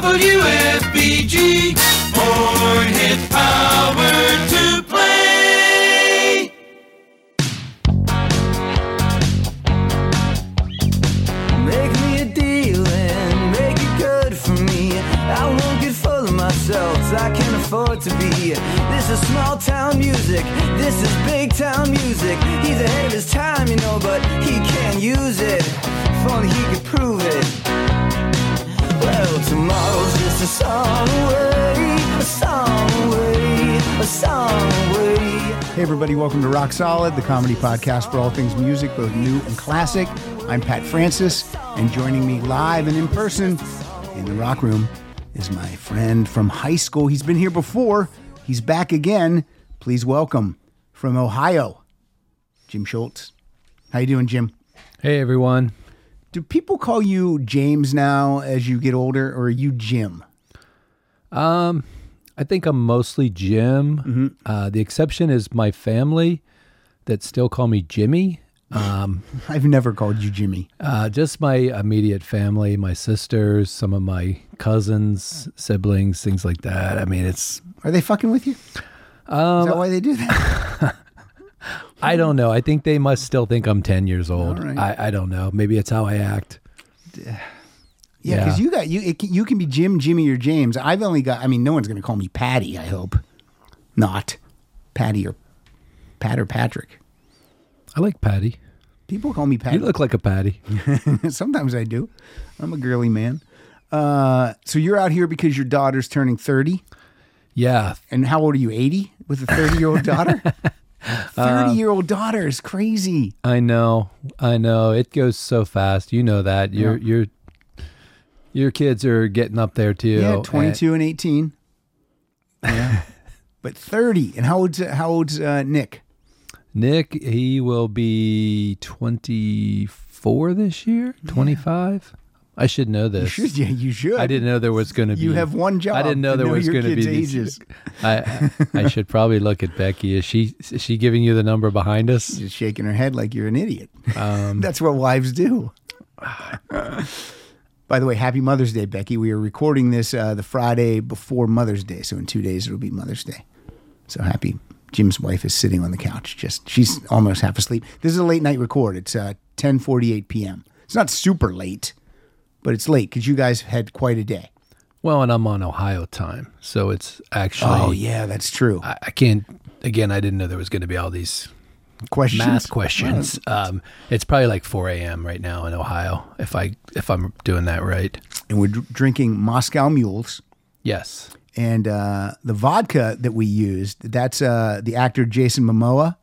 WFBG, born hit power to play. Make me a deal and make it good for me. I won't get full of myself, I can't afford to be. This is small town music, this is big town music. He's ahead of his time, you know, but he can't use it. If only he could prove. Well, tomorrow's just a song away, a song away, a song away. Hey, everybody, welcome to Rock Solid, the comedy podcast for all things music, both new and classic. I'm Pat Francis, and joining me live and in person in the Rock Room is my friend from high school. He's been here before, he's back again. Please welcome from Ohio, Jim Shultz. How you doing, Jim? Hey everyone. Do people call you James now as you get older, or are you Jim? Um, I think I'm mostly Jim. Mm-hmm. Uh, the exception is my family that still call me Jimmy. Um, I've never called you Jimmy. uh, just my immediate family, my sisters, some of my cousins, siblings, things like that. I mean, it's Are they fucking with you? um, Is that why they do that? I don't know. I think they must still think I'm 10 years old. Right. I, I don't know. Maybe it's how I act. Yeah, Yeah. because you got you. It, can- you can be Jim, Jimmy, or James. I've only got. I mean, no one's going to call me Patty. I hope not Patty or Pat or Patrick. I like Patty. People call me Patty. You look like a Patty. Sometimes I do. I'm a girly man. Uh, so you're out here because your daughter's turning 30. Yeah. And how old are you? 80 with a 30 year old daughter. 30 year old daughter is crazy. I know, I know. It goes so fast. You know that. Your your your kids are getting up there too. Yeah, 22 and 18. Yeah, but 30. And how old's how old's uh, Nick? Nick, he will be twenty four this year. Twenty five. I should know You this. should. Yeah, you should. I didn't know there was going to be. You have one job. I didn't know there know was going to be these. ages. I I should probably look at Becky. Is she is she giving you the number behind us? Just shaking her head like you're an idiot. Um, That's what wives do. By the way, happy Mother's Day, Becky. We are recording this uh, the Friday before Mother's Day, so in two days it'll be Mother's Day. So happy. Jim's wife is sitting on the couch. Just she's almost half asleep. This is a late night record. It's uh, 10:48 p.m. It's not super late, but it's late because you guys had quite a day. well, and I'm on Ohio time, so it's actually. Oh yeah, that's true. I, I can't. Again, I didn't know there was going to be all these Questions, math questions. Um, it's probably like 4 a.m. right now in Ohio, if I if I'm doing that right. and we're drinking Moscow Mules. Yes. and uh, the vodka that we used that's uh, the actor jason momoa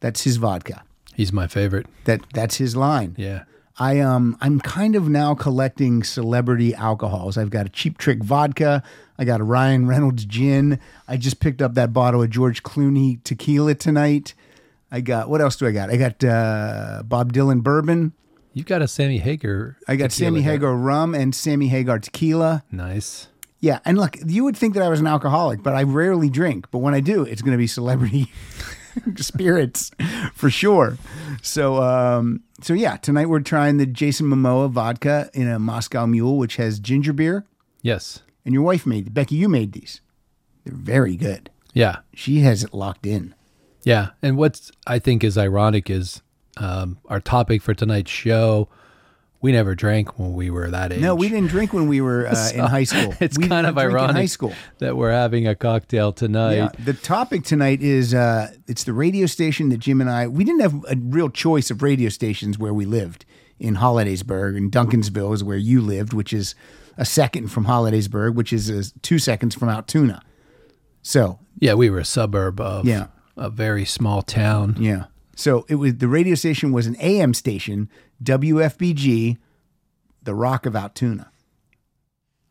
that's his vodka He's my favorite. that that's his line Yeah. I um i'm kind of now collecting celebrity alcohols. I've got a cheap trick vodka. I got a ryan reynolds gin. I just picked up that bottle of george clooney tequila tonight. I got what else do i got? I got uh, bob dylan bourbon. You've got a Sammy Hagar. i got sammy hagar rum and sammy hagar tequila. Nice. Yeah, and look, you would think that I was an alcoholic, but I rarely drink. But when I do, it's going to be celebrity spirits for sure. So, um, so yeah, tonight we're trying the Jason Momoa vodka in a Moscow Mule, which has ginger beer. Yes. And your wife made Becky. You made these. They're very good. Yeah. She has it locked in. Yeah. And what's I think is ironic is um, our topic for tonight's show. We never drank when we were that age. No, we didn't drink when we were uh, in high school. It's we kind of ironic high school. that we're having a cocktail tonight. Yeah, the topic tonight is uh, it's the radio station that Jim and I we didn't have a real choice of radio stations where we lived in Hollidaysburg and Duncansville is where you lived, which is a second from Hollidaysburg, which is uh, two seconds from Altoona. So Yeah, we were a suburb of Yeah. a very small town. yeah, so it was the radio station was an AM station, WFBG, the Rock of Altoona.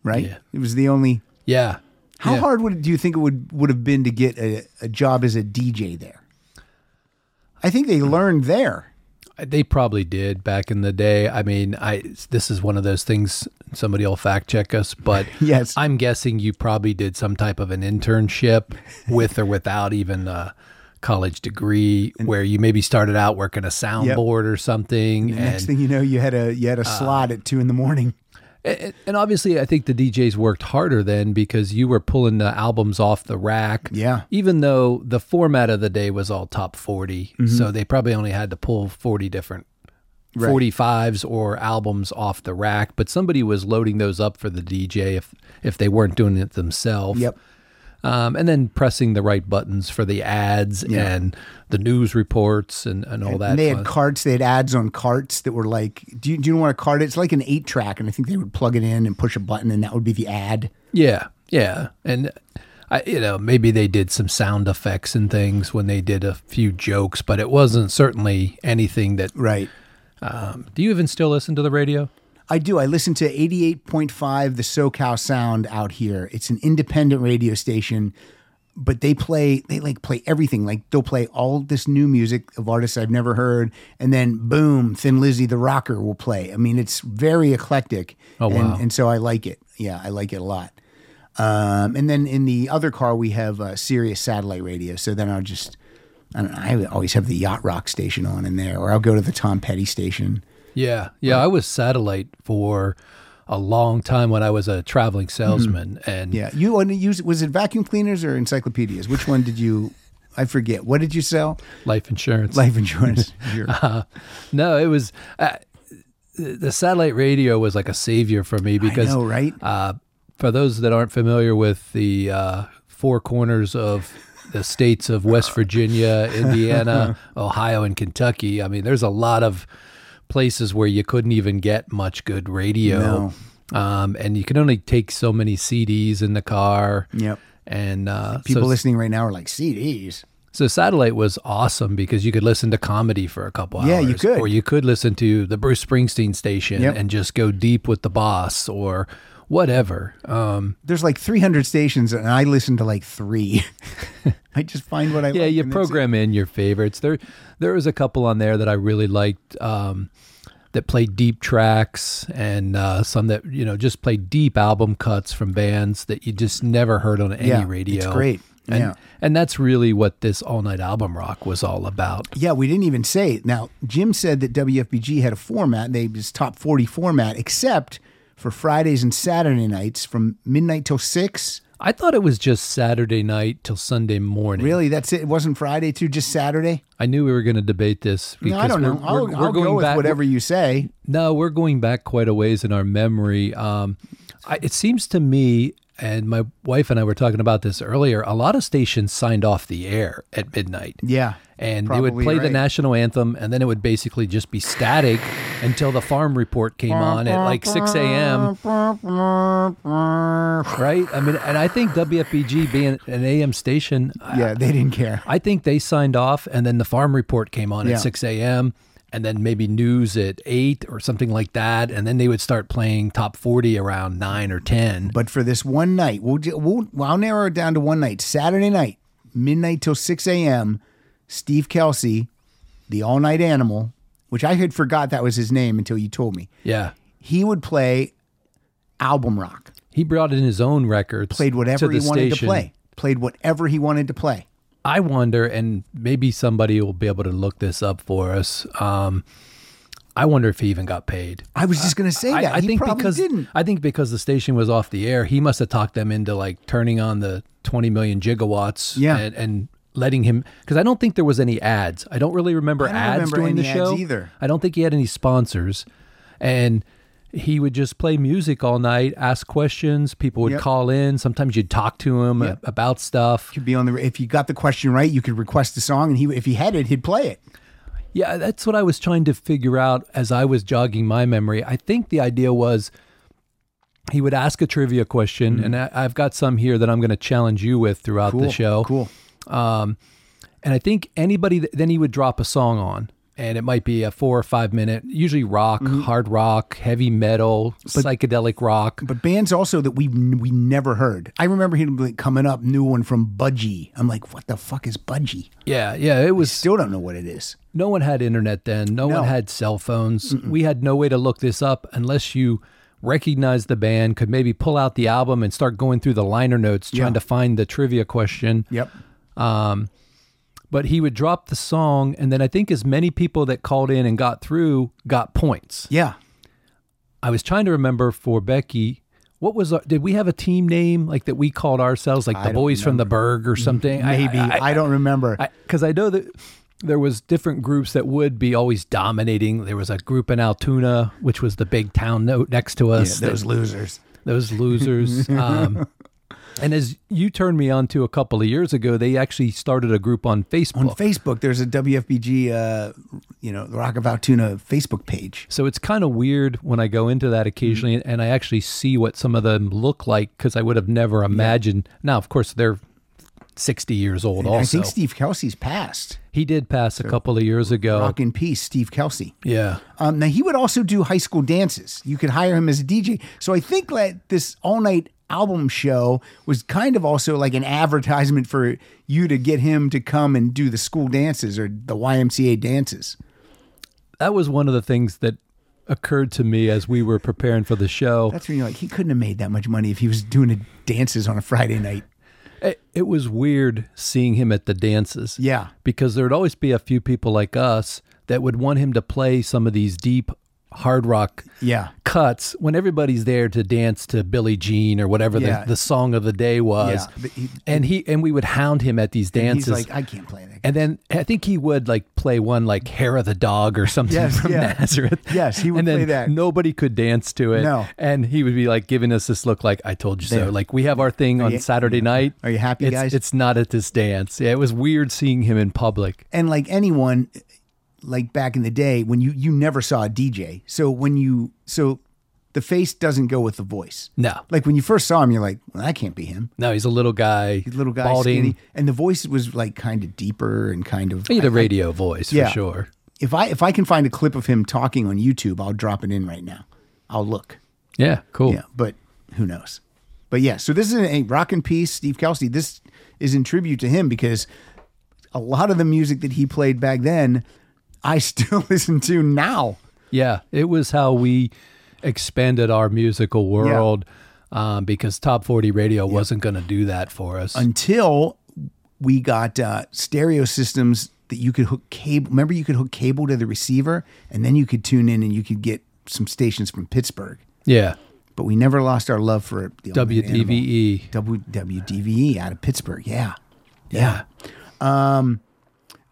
Right, Yeah. it was the only. Yeah. How Yeah. hard would do you think it would would have been to get a, a job as a DJ there? I think they learned there. Uh, they probably did back in the day. I mean, I this is one of those things. Somebody will fact check us, but Yes. I'm guessing you probably did some type of an internship with or without even a college degree, where you maybe started out working a soundboard or something. Next and thing you know, you had a you had a slot at two in the morning. And, and obviously, I think the DJs worked harder then because you were pulling the albums off the rack. Yeah. Even though the format of the day was all top 40. Mm-hmm. So they probably only had to pull 40 different Right. 45s or albums off the rack, but somebody was loading those up for the DJ if if they weren't doing it themselves. Yep. Um, and then pressing the right buttons for the ads Yeah. and the news reports and, and all that. And they fun- had carts. They had ads on carts that were like, do you, do you know what a cart? It's like an eight track, and I think they would plug it in and push a button, and that would be the ad. Yeah, yeah, and I, you know, maybe they did some sound effects and things when they did a few jokes, but it wasn't certainly anything that. Right. Um, do you even still listen to the radio? I do. I listen to 88.5 the SoCal Sound out here. It's an independent radio station, but they play they like play everything. Like they'll play all this new music of artists I've never heard and then boom, Thin Lizzy the rocker will play. I mean, it's very eclectic. Oh, and, wow. and so I like it. Yeah, I like it a lot. Um, and then in the other car we have uh, Sirius satellite radio. So then I'll just I don't know, I always have the Yacht Rock station on in there, or I'll go to the Tom Petty station. Yeah, yeah. I was satellite for a long time when I was a traveling salesman, and Mm-hmm. Yeah, you want to use was it vacuum cleaners or encyclopedias? Which one did you? I forget. What did you sell? life insurance. Life insurance. Your- no, it was uh, the satellite radio was like a savior for me because know, right? uh, for those that aren't familiar with the uh, four corners of the states of West Virginia, Indiana, Ohio, and Kentucky, I mean, there's a lot of places where you couldn't even get much good radio. Um, and you can only take so many CDs in the car. Yep. And uh, People so, listening right now are like CDs. so satellite was awesome because you could listen to comedy for a couple Yeah, hours. you could. Or you could listen to the Bruce Springsteen station Yep. and just go deep with the boss or whatever. Um, There's like 300 stations, and I listen to like three. I just find what I yeah, like. you and that's it. program in your favorites. There, there was a couple on there that I really liked. Um, that played deep tracks and uh, some that you know just played deep album cuts from bands that you just never heard on any Yeah, radio. it's great. And, Yeah. and that's really what this all night album rock was all about. Yeah, we didn't even say it. Now, Jim said that WFBG had a format, they was top 40 format, except for Fridays and Saturday nights from midnight till six. I thought it was just Saturday night till Sunday morning. Really, that's it. It wasn't Friday too, just Saturday. I knew we were going to debate this. No, I don't know. we're- I'll, we're- I'll we're going go with back- whatever you say. No, we're going back quite a ways in our memory. Um, I, it seems to me, and my wife and I were talking about this earlier. A lot of stations signed off the air at midnight. Yeah, and they would play the national anthem, and then it would basically just be static until the farm report came on at like 6 a.m. Right? I mean, and I think WFBG being an AM station, I- Yeah, they didn't care. I think they signed off, and then the farm report came on Yeah. at 6 a.m., and then maybe news at 8 or something like that. And then they would start playing top 40 around 9 or 10. But for this one night, we'll, we'll I'll narrow it down to one night. Saturday night, midnight till six a.m. Steve Kelsey, the all night animal, which I had forgot that was his name until you told me. Yeah. He would play album rock. He brought in his own records. Played whatever he wanted to play. Played whatever he wanted to play. I wonder, and maybe somebody will be able to look this up for us. Um, I wonder if he even got paid. I was just going to say I, that. I he think probably because didn't. I think because the station was off the air, he must have talked them into like turning on the 20 million gigawatts. Yeah. and, and letting him because I don't think there was any ads. I don't really remember I don't ads remember during the show either. I don't think he had any sponsors, and he would just play music all night, ask questions. People would Yep. call in. Sometimes you'd talk to him Yep. about stuff. Could be on the. If you got the question right, you could request a song, and he, if he had it, he'd play it. Yeah, that's what I was trying to figure out as I was jogging my memory. I think the idea was he would ask a trivia question, and I, I've got some here that I'm going to challenge you with throughout Cool. the show. Cool. Um, and I think anybody, that, then he would drop a song on, and it might be a four or five minute, usually rock, hard rock, heavy metal, psychedelic rock. But bands also that we we never heard. I remember him like coming up new one from Budgie. I'm like, what the fuck is Budgie? Yeah, yeah, it was. Still don't know what it is. No one had internet then. No, No. one had cell phones. We had no way to look this up unless you recognized the band, could maybe pull out the album and start going through the liner notes trying Yeah. to find the trivia question. Yep. Um, but he would drop the song, and then I think as many people that called in and got through got points. Yeah. I was trying to remember for Becky. What was our, did we have a team name like that we called ourselves like I the boys from the Berg or something? I- Maybe I, don't remember. because I, know that there was different groups that would be always dominating. There was a group in Altoona, which was the big town note next to Yeah, us. that- those losers. those losers. um, and as you turned me on to a couple of years ago, they actually started a group on Facebook. On Facebook, there's a WFBG, uh, you know, the Rock of Altoona Facebook page. so it's kind of weird when I go into that occasionally Mm-hmm. and I actually see what some of them look like because I would have never imagined. Now, of course, they're 60 years old I also. think Steve Kelsey's passed. he did pass a couple of years ago. Rock in peace, Steve Kelsey. Yeah. Um, now he would also do high school dances. You could hire him as a DJ. So I think that this all night album show was kind of also like an advertisement for you to get him to come and do the school dances or the YMCA dances. That was one of the things that occurred to me as we were preparing for the show. That's when you're like, he couldn't have made that much money if he was doing the dances on a Friday night. It, it was weird seeing him at the dances. Yeah. Because there'd always be a few people like us that would want him to play some of these deep hard rock Yeah. cuts when everybody's there to dance to Billie Jean or whatever Yeah. the, the song of the day was. Yeah, he- and he and we would hound him at these dances. He's like, I can't play that. and then I think he would like play one like Hair of the Dog or something Yes, from yeah. Nazareth. Yes, he would and then play that. Nobody could dance to it. No. And he would be like giving us this look like I told you There. so. Like we have our thing on you- Saturday night. Are you happy, it's, guys? It's not at this dance. Yeah, it was weird seeing him in public. and like anyone like back in the day when you you never saw a DJ. So when you so the face doesn't go with the voice. No. Like when you first saw him, you're like, well, that can't be him. No, he's a little guy. He's a little guy, balding. skinny, and the voice was like kind of deeper and kind of. He had I- a radio voice Yeah. for sure. If I if I can find a clip of him talking on YouTube, I'll drop it in right now. I'll look. Yeah, cool. Yeah, but who knows? But yeah, so this is a rock and peace, Steve Kelsey. This is in tribute to him because a lot of the music that he played back then, I still listen to now. Yeah, it was how we expanded our musical world um, because Top 40 Radio wasn't going to do that for us. until we got uh, stereo systems that you could hook cable. Remember, you could hook cable to the receiver, and then you could tune in and you could get some stations from Pittsburgh. yeah, But we never lost our love for the WDVE. W WDVE E out of Pittsburgh. Yeah, Yeah.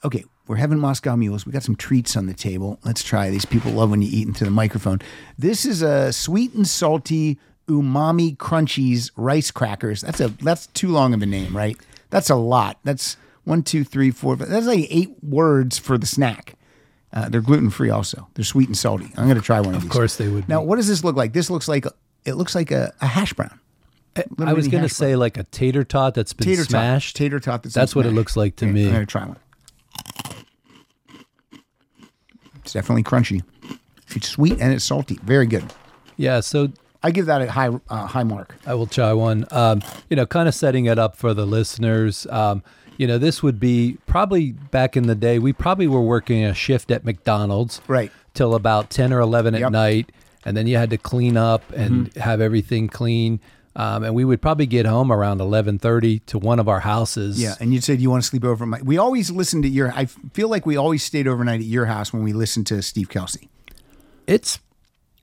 Okay, we're having Moscow mules. We got some treats on the table. Let's try these. People love when you eat into the microphone. This is a sweet and salty umami crunchies rice crackers. That's a that's too long of a name, right? That's a lot. That's one, two, three, four. five- That's like eight words for the snack. Uh, they're gluten free, also. They're sweet and salty. I'm going to try one of, these. Of course they would. Now, be. what does this look like? This looks like it looks like a, a hash brown. I was going to say like a tater tot that's been Tater smashed. tot. Tater tot. That's, That's what it looks like to me. I'm going to try one. It's definitely crunchy. It's sweet and it's salty. Very good. Yeah, so I give that a high uh, high mark. I will try one. Um, you know, kind of setting it up for the listeners. Um, you know, this would be probably back in the day. We probably were working a shift at McDonald's, Right. till about ten or eleven at Yep. Mm-hmm. night, and then you had to clean up and have everything clean. Um, and we would probably get home around eleven thirty to one of our houses. Yeah, and you'd said you want to sleep over. My, we always listened to your. I feel like we always stayed overnight at your house when we listened to Steve Kelsey it's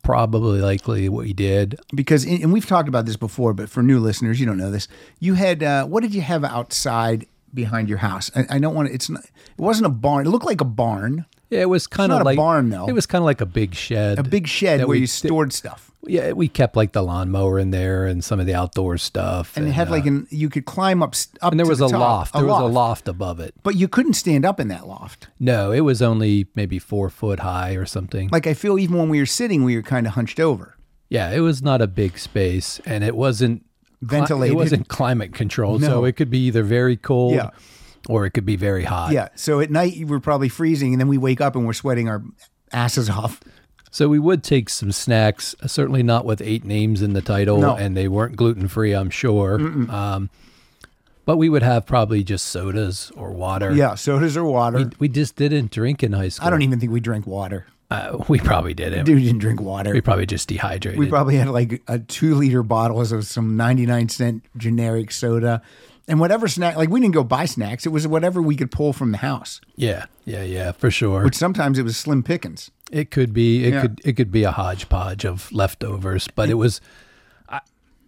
probably likely what we did. because, and we've talked about this before, but for new listeners, you don't know this. You had uh, what did you have outside behind your house? I, I don't want to. It's not. It wasn't a barn. It looked like a barn, Yeah, it was kind of a like barn, though. It was kind of like a big shed. a big shed where we you stored stuff. Yeah, we kept like the lawnmower in there and some of the outdoor stuff. And it had uh, like an you could climb up up and there was the a top, loft. There was a loft above it. but you couldn't stand up in that loft. No, it was only maybe four foot high or something. Like I feel even when we were sitting, we were kind of hunched over. yeah, it was not a big space, and it wasn't Ventilated. It wasn't climate controlled, No. so it could be either very cold Yeah. or it could be very hot. Yeah. So at night you were probably freezing, and then we wake up and we're sweating our asses off. So we would take some snacks, uh, certainly not with eight names in the title, No. and they weren't gluten free, I'm sure. Um, but we would have probably just sodas or water. Yeah, sodas or water. We, we just didn't drink in high school. I don't even think we drank water. Uh, we probably didn't. Dude didn't drink water. We probably just dehydrated. We probably had like a two liter bottles of some 99 cent generic soda And whatever snack, like we didn't go buy snacks. It was whatever we could pull from the house, Yeah, yeah, yeah, for sure. which sometimes it was slim pickings. It could be. It Yeah. could. It could be a hodgepodge of leftovers, but it was.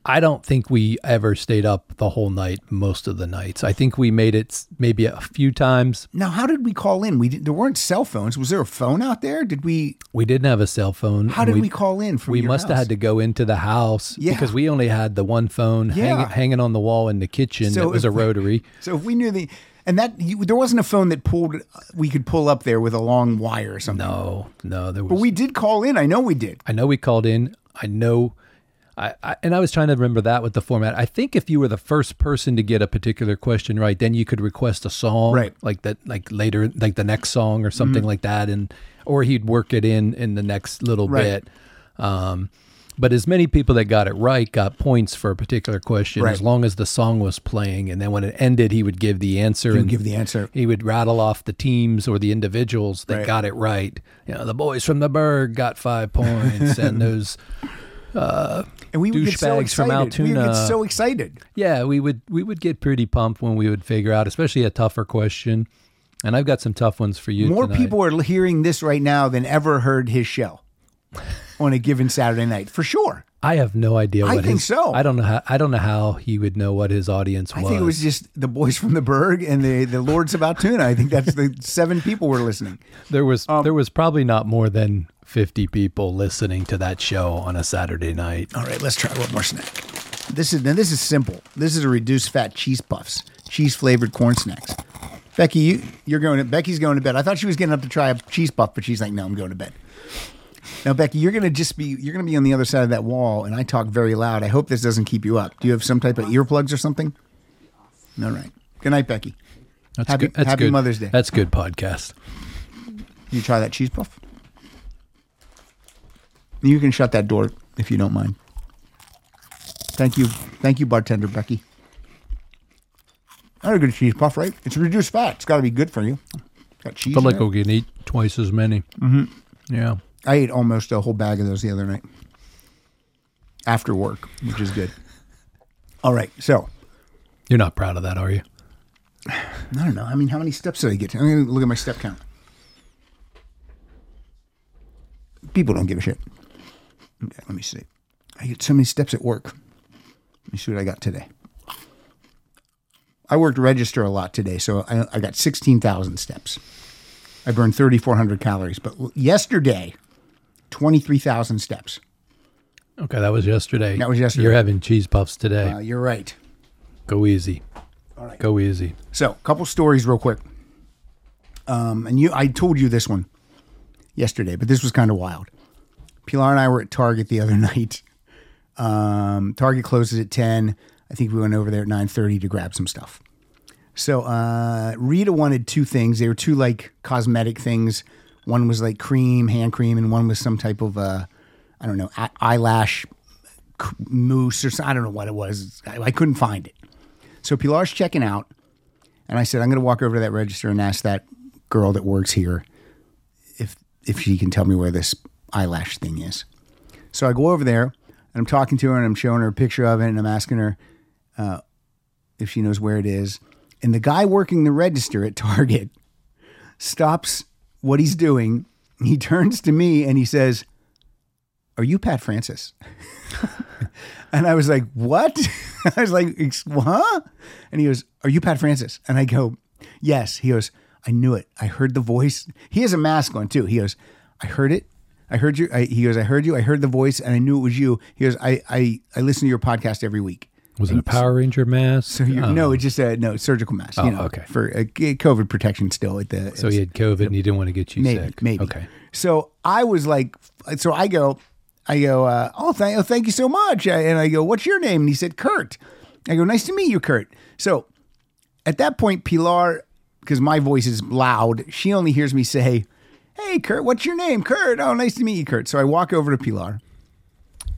I, don't think we ever stayed up the whole night. Most of the nights, I think we made it maybe a few times. Now, how did we call in? We did, there weren't cell phones. Was there a phone out there? Did we? We didn't have a cell phone. How did we, call in from We must have had to go into the house Yeah. because we only had the one phone Yeah. hanging, hanging on the wall in the kitchen. So that was a rotary. So if we knew the, and that you, there wasn't a phone that pulled, we could pull up there with a long wire or something. No, no, there was. but we did call in. I know we did. I know we called in. I know. I, I, and I was trying to remember that with the format. I think if you were the first person to get a particular question right, then you could request a song, Right. Mm-hmm. Like that, like later, like the next song or something like that, and or he'd work it in in the next little Right. bit. Um, but as many people that got it right got points for a particular question, Right. as long as the song was playing, and then when it ended, he would give the answer. would give the answer. He would rattle off the teams or the individuals that Right. got it right. You know, the boys from the Berg got five points, and those And we would get so douchebags from excited. We would get so excited. yeah, we would we would get pretty pumped when we would figure out, especially a tougher question. And I've got some tough ones for you. More tonight. people are hearing this right now than ever heard his show on a given Saturday night, for sure. I have no idea. I What think his, so. I don't know how. I don't know how he would know what his audience was. I think it was just the boys from the Berg and the, the Lords of Altoona. I think that's the seven people were listening. there was um, there was probably not more than fifty people listening to that show on a Saturday night. All right, let's try one more snack. This is now this is simple. This is a reduced fat cheese puffs, cheese flavored corn snacks. Becky, you, you're going to Becky's going to bed. I thought she was getting up to try a cheese puff, but she's like, no, I'm going to bed. Now, Becky, you're gonna just be you're gonna be on the other side of that wall, and I talk very loud. I hope this doesn't keep you up. Do you have some type of earplugs or something? All right. Good night, Becky. That's Happy- good. That's happy good. Mother's Day. That's good podcast. You try that cheese puff. You can shut that door if you don't mind. Thank you, thank you, bartender Becky. Not a good cheese puff, right? It's reduced fat. It's got to be good for you. It's got cheese. In like can eat twice as many. Mm-hmm. Yeah. I ate almost a whole bag of those the other night after work, which is good. All right, so You're not proud of that, are you? I don't know. I mean, how many steps did I get? I'm going to look at my step count. People don't give a shit. Okay, let me see. I get so many steps at work. Let me see what I got today. I worked register a lot today, so I, I got 16,000 steps. I burned 3,400 calories. But yesterday, 23,000 steps. Okay, that was yesterday. That was yesterday. You're having cheese puffs today. Uh, you're right. Go easy. All right. Go easy. So, a couple stories real quick. Um, and you, I told you this one yesterday, but this was kind of wild. Pilar and I were at Target the other night. Um, Target closes at ten. I think we went over there at nine thirty to grab some stuff. So uh, Rita wanted two things. They were two like cosmetic things. One was like cream, hand cream, and one was some type of uh, I don't know eye- eyelash mousse or something. I don't know what it was. I, I couldn't find it. So Pilar's checking out, and I said, I'm going to walk over to that register and ask that girl that works here if if she can tell me where this eyelash thing is. So I go over there and I'm talking to her and I'm showing her a picture of it and I'm asking her uh, if she knows where it is. And the guy working the register at Target stops what he's doing. He turns to me and he says, Are you Pat Francis? and I was like, What? I was like, Huh? And he goes, Are you Pat Francis? And I go, Yes. He goes, I knew it. I heard the voice. He has a mask on too. He goes, I heard it. I heard you. I, he goes, I heard you. I heard the voice and I knew it was you. He goes, I, I, I listen to your podcast every week. Was it a Power Ranger mask? So you Oh. no, it's just a no surgical mask. Oh, you know, okay. for uh, COVID protection still at the. So he had COVID and he didn't want to get you maybe sick. maybe Okay. So I was like, so I go, I go, uh, oh, thank, oh, thank you so much. And I go, what's your name? And he said, Kurt. I go, nice to meet you, Kurt. So at that point, Pilar, because my voice is loud, she only hears me say, hey, Kurt, what's your name? Kurt. Oh, nice to meet you, Kurt. So I walk over to Pilar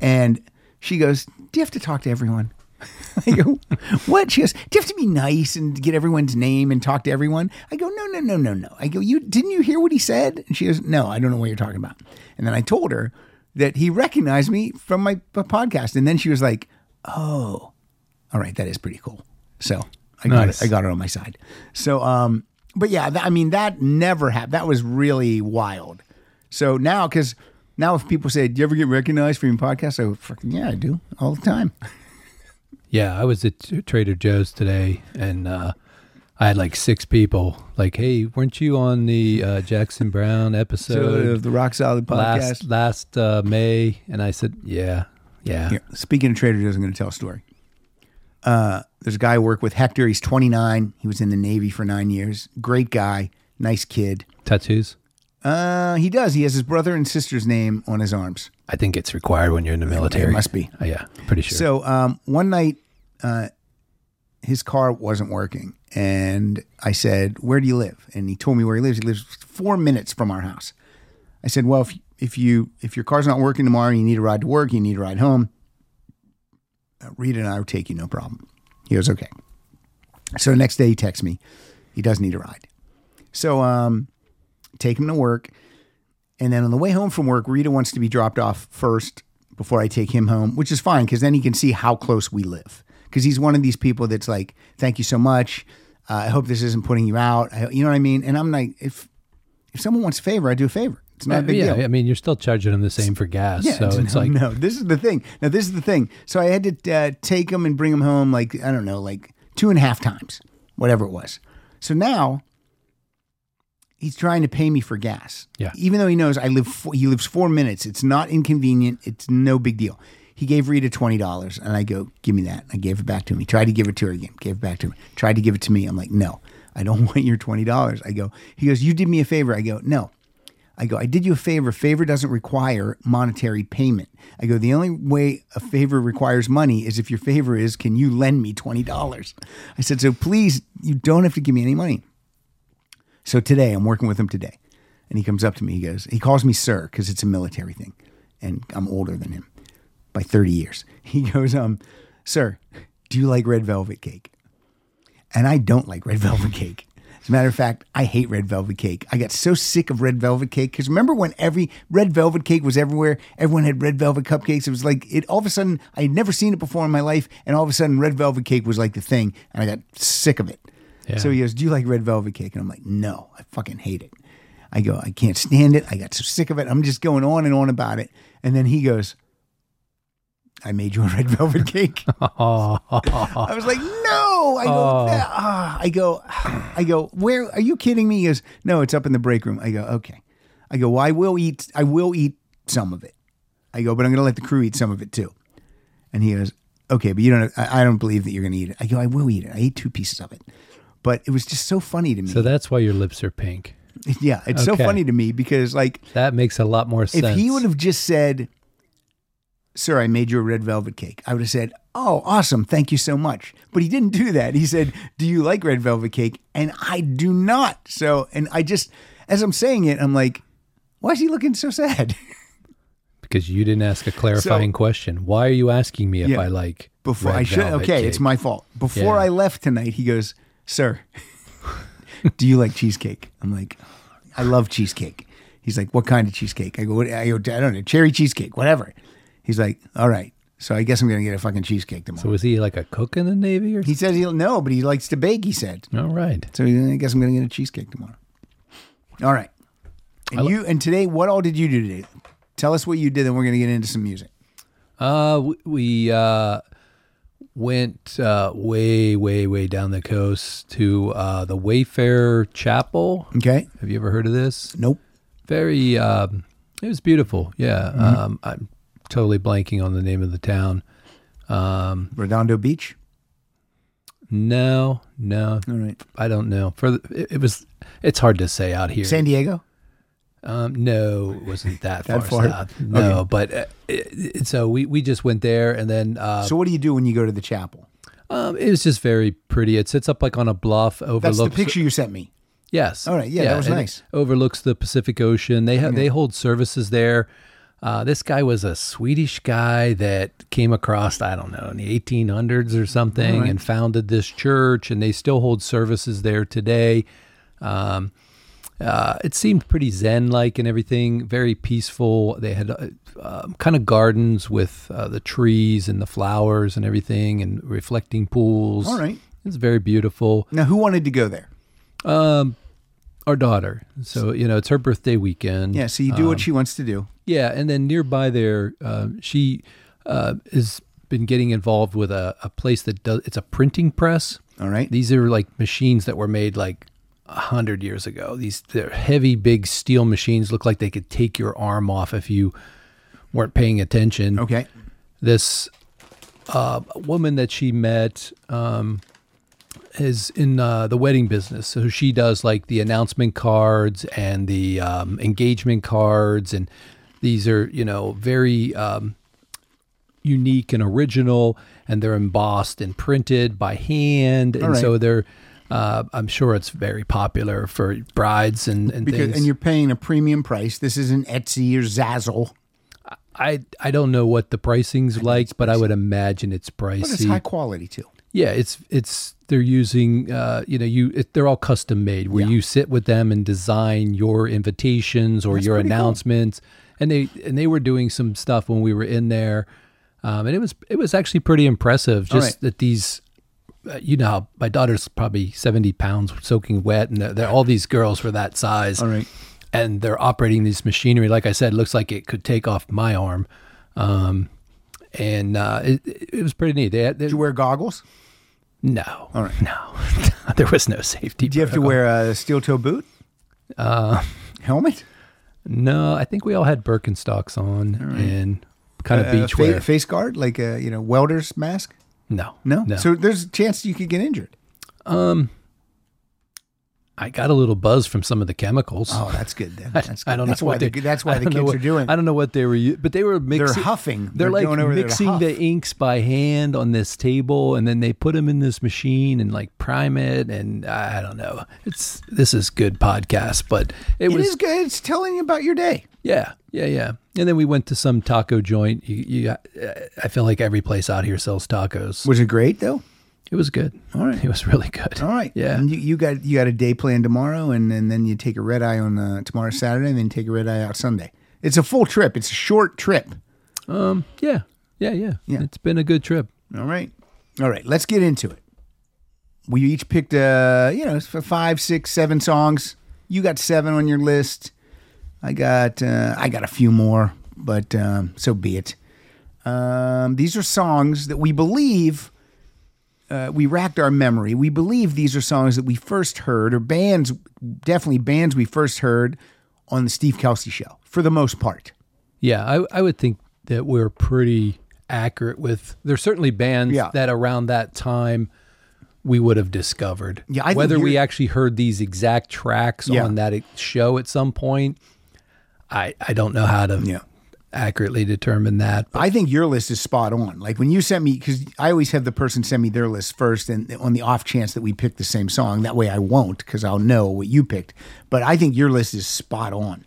and she goes, do you have to talk to everyone? I go, what? She goes, do you have to be nice and get everyone's name and talk to everyone? I go, no, no, no, no, no. I go, you didn't you hear what he said? And she goes, no, I don't know what you're talking about. And then I told her that he recognized me from my podcast. And then she was like, oh, all right, that is pretty cool. So I got Nice. it. I got it on my side. So, um, but yeah, that, I mean, that never happened. That was really wild. So now, because now if people say, "Do you ever get recognized for your podcast?" I go, "Fucking yeah, I do all the time." Yeah, I was at Trader Joe's today, and uh, I had like six people. Like, hey, weren't you on the uh, Jackson Browne episode of the Rock Solid podcast. last last uh, May? And I said, yeah, yeah. Here, speaking of Trader Joe's, I'm going to tell a story. Uh, there's a guy I work with, Hector. He's 29. He was in the Navy for nine years. Great guy, nice kid. Tattoos. Uh, he does. He has his brother and sister's name on his arms. I think it's required when you're in the military. must be. Oh, yeah, pretty sure. So um, one night, uh, his car wasn't working, and I said, "Where do you live?" And he told me where he lives. He lives four minutes from our house. I said, "Well, if if you if your car's not working tomorrow, and you need a ride to work, you need a ride home. Rita and I will take you, no problem." He goes, "Okay." So the next day, he texts me. He does need a ride. So um, take him to work. And then on the way home from work, Rita wants to be dropped off first before I take him home, which is fine because then he can see how close we live. Because he's one of these people that's like, "Thank you so much. Uh, I hope this isn't putting you out." I, you know what I mean? And I'm like, if if someone wants a favor, I do a favor. It's not a big yeah, deal. I mean, you're still charging them the same for gas. so no, it's like, no. This is the thing. Now this is the thing. So I had to uh, take them and bring them home like I don't know, like two and a half times, whatever it was. So now he's trying to pay me for gas. Yeah. Even though he knows I live, four, he lives four minutes. It's not inconvenient. It's no big deal. He gave Rita twenty dollars, and I go, "Give me that." I gave it back to him. He tried to give it to her again. Gave it back to him. Tried to give it to me. I'm like, "No, I don't want your twenty dollars." I go. He goes, "You did me a favor." I go, "No." I go, I did you a favor. Favor doesn't require monetary payment. I go, the only way a favor requires money is if your favor is, can you lend me $20? I said, so please, you don't have to give me any money. So today, I'm working with him today. And he comes up to me. He goes, he calls me sir because it's a military thing. And I'm older than him by 30 years. He goes, um, sir, do you like red velvet cake? And I don't like red velvet cake. As a matter of fact, I hate red velvet cake. I got so sick of red velvet cake because remember when every red velvet cake was everywhere? Everyone had red velvet cupcakes. It was like it. All of a sudden, I had never seen it before in my life, and all of a sudden, red velvet cake was like the thing, and I got sick of it. Yeah. So he goes, "Do you like red velvet cake?" And I'm like, "No, I fucking hate it." I go, "I can't stand it. I got so sick of it. I'm just going on and on about it." And then he goes, "I made you a red velvet cake." I was like, no. I go, "Nah." Ah." I go, I go, where are you kidding me? He goes, no, it's up in the break room. I go, okay. I go, well, I will eat, I will eat some of it. I go, but I'm going to let the crew eat some of it too. And he goes, okay, but you don't, I, I don't believe that you're going to eat it. I go, I will eat it. I ate two pieces of it. But it was just so funny to me. so that's why your lips are pink. yeah, it's so Okay. funny to me because like That makes a lot more sense. if he would have just said, Sir, I made you a red velvet cake, I would have said, Oh, awesome. Thank you so much. But he didn't do that. He said, Do you like red velvet cake? And I do not. So, and I just, as I'm saying it, I'm like, Why is he looking so sad? because you didn't ask a clarifying question. Why are you asking me if Yeah. I like Before red I should, okay, it's my fault. Before Yeah. I left tonight, he goes, Sir, do you like cheesecake? I'm like, I love cheesecake. He's like, What kind of cheesecake? I go, I go, I don't know, cherry cheesecake, whatever. He's like, All right. So I guess I'm going to get a fucking cheesecake tomorrow. So was he like a cook in the Navy or He says he'll no, but he likes to bake. He said All right. so. I guess I'm going to get a cheesecake tomorrow. All right. And you and today, what all did you do today? Tell us what you did, and we're going to get into some music. Uh, w- we uh, went uh, way, way, way down the coast to uh, the Wayfair Chapel. Okay. Have you ever heard of this? Nope. Very. Um, it was beautiful. Yeah. Um, I'm totally blanking on the name of the town. Um, Redondo Beach. no, no, All right. I don't know. For the, it, it was. It's hard to say out here. San Diego. Um, no, it wasn't that, That far, far? south. No, but uh, it, it- so we, we just went there and then uh, So what do you do when you go to the chapel? um, it was just very pretty. It sits up like on a bluff, That's overlooks. the picture you sent me. Yes. All right, yeah, yeah that was nice. Overlooks the Pacific Ocean. They have they hold services there. Uh, this guy was a Swedish guy that came across I don't know in the 1800s or something and founded this church, and they still hold services there today. Um, uh, it seemed pretty zen-like and everything, very peaceful. They had uh, um, kind of gardens with uh, the trees and the flowers and everything, and reflecting pools. All right. It's very beautiful. Now, who wanted to go there? Our daughter. So, you know, it's her birthday weekend. Yeah, so you do what she wants to do. Yeah, and then nearby there, uh, she uh, has been getting involved with a, a place that does. It's a printing press. All right. These are like machines that were made like a hundred years ago. These they're heavy, big steel machines. Look like they could take your arm off if you weren't paying attention. Okay. This uh, woman that she met um, is in uh, the wedding business, so she does like the announcement cards and the um, engagement cards, and these are you know very um, unique and original, and they're embossed and printed by hand, and right. so they're. Uh, I'm sure it's very popular for brides and, and Because things. and you're paying a premium price. This isn't Etsy or Zazzle, I I don't know what the pricing's like, but I would imagine it's pricey. but it's high quality too. Yeah, it's it's they're using uh, you know you it, they're all custom made where Yeah. you sit with them and design your invitations or That's your announcements. cool. And they and they were doing some stuff when we were in there, um, and it was it was actually pretty impressive. Just right. that these. Uh, you know, how my daughter's probably seventy pounds, soaking wet, and they're, they're, all these girls were that size All right. and they're operating this machinery. Like I said, it looks like it could take off my arm. Um, and uh, it, it was pretty neat. They had, they, Did you wear goggles? no, All right. no, there was no safety. Do you have to wear a steel toe boot? Uh, Helmet? No, I think we all had Birkenstocks on and kind of Uh, beach fa- wear. face guard, like a you know welder's mask? no, No. no. So there's a chance you could get injured. I got a little buzz from some of the chemicals. Oh, that's good then. That's good. I don't that's know why what the, they, that's why the kids what, are doing. I don't know what they were, but they were mixing. They're, huffing. They're like going over mixing the inks by hand on this table, and then they put them in this machine and like prime it. And I don't know. It's this is good podcast, but it, It was is good. It's telling you about your day. yeah, yeah, yeah. And then we went to some taco joint. You, you, I feel like every place out here sells tacos. Was it great though? It was good. All right. it was really good. All right. yeah. And you, you got you got a day plan tomorrow, and, and then you take a red eye on uh, tomorrow Saturday, and then take a red eye out Sunday. It's a full trip. It's a short trip. Um, yeah, yeah, yeah, Yeah. It's been a good trip. All right. All right. Let's get into it. We each picked, uh, you know, five, six, seven songs. You got seven on your list. I got, uh, I got a few more, but um, so be it. Um, these are songs that we believe. Uh, we racked our memory. We believe these are songs that we first heard, or bands, definitely bands we first heard on the Steve Kelsey show, for the most part. Yeah, I, I would think that we're pretty accurate with. There's certainly bands Yeah. that around that time we would have discovered. Yeah, I whether we actually heard these exact tracks Yeah. on that show at some point, I I don't know how to Yeah. Accurately determine that. But I think your list is spot on. Like when you sent me, because I always have the person send me their list first, and on the off chance that we pick the same song, that way I won't because I'll know what you picked. But I think your list is spot on.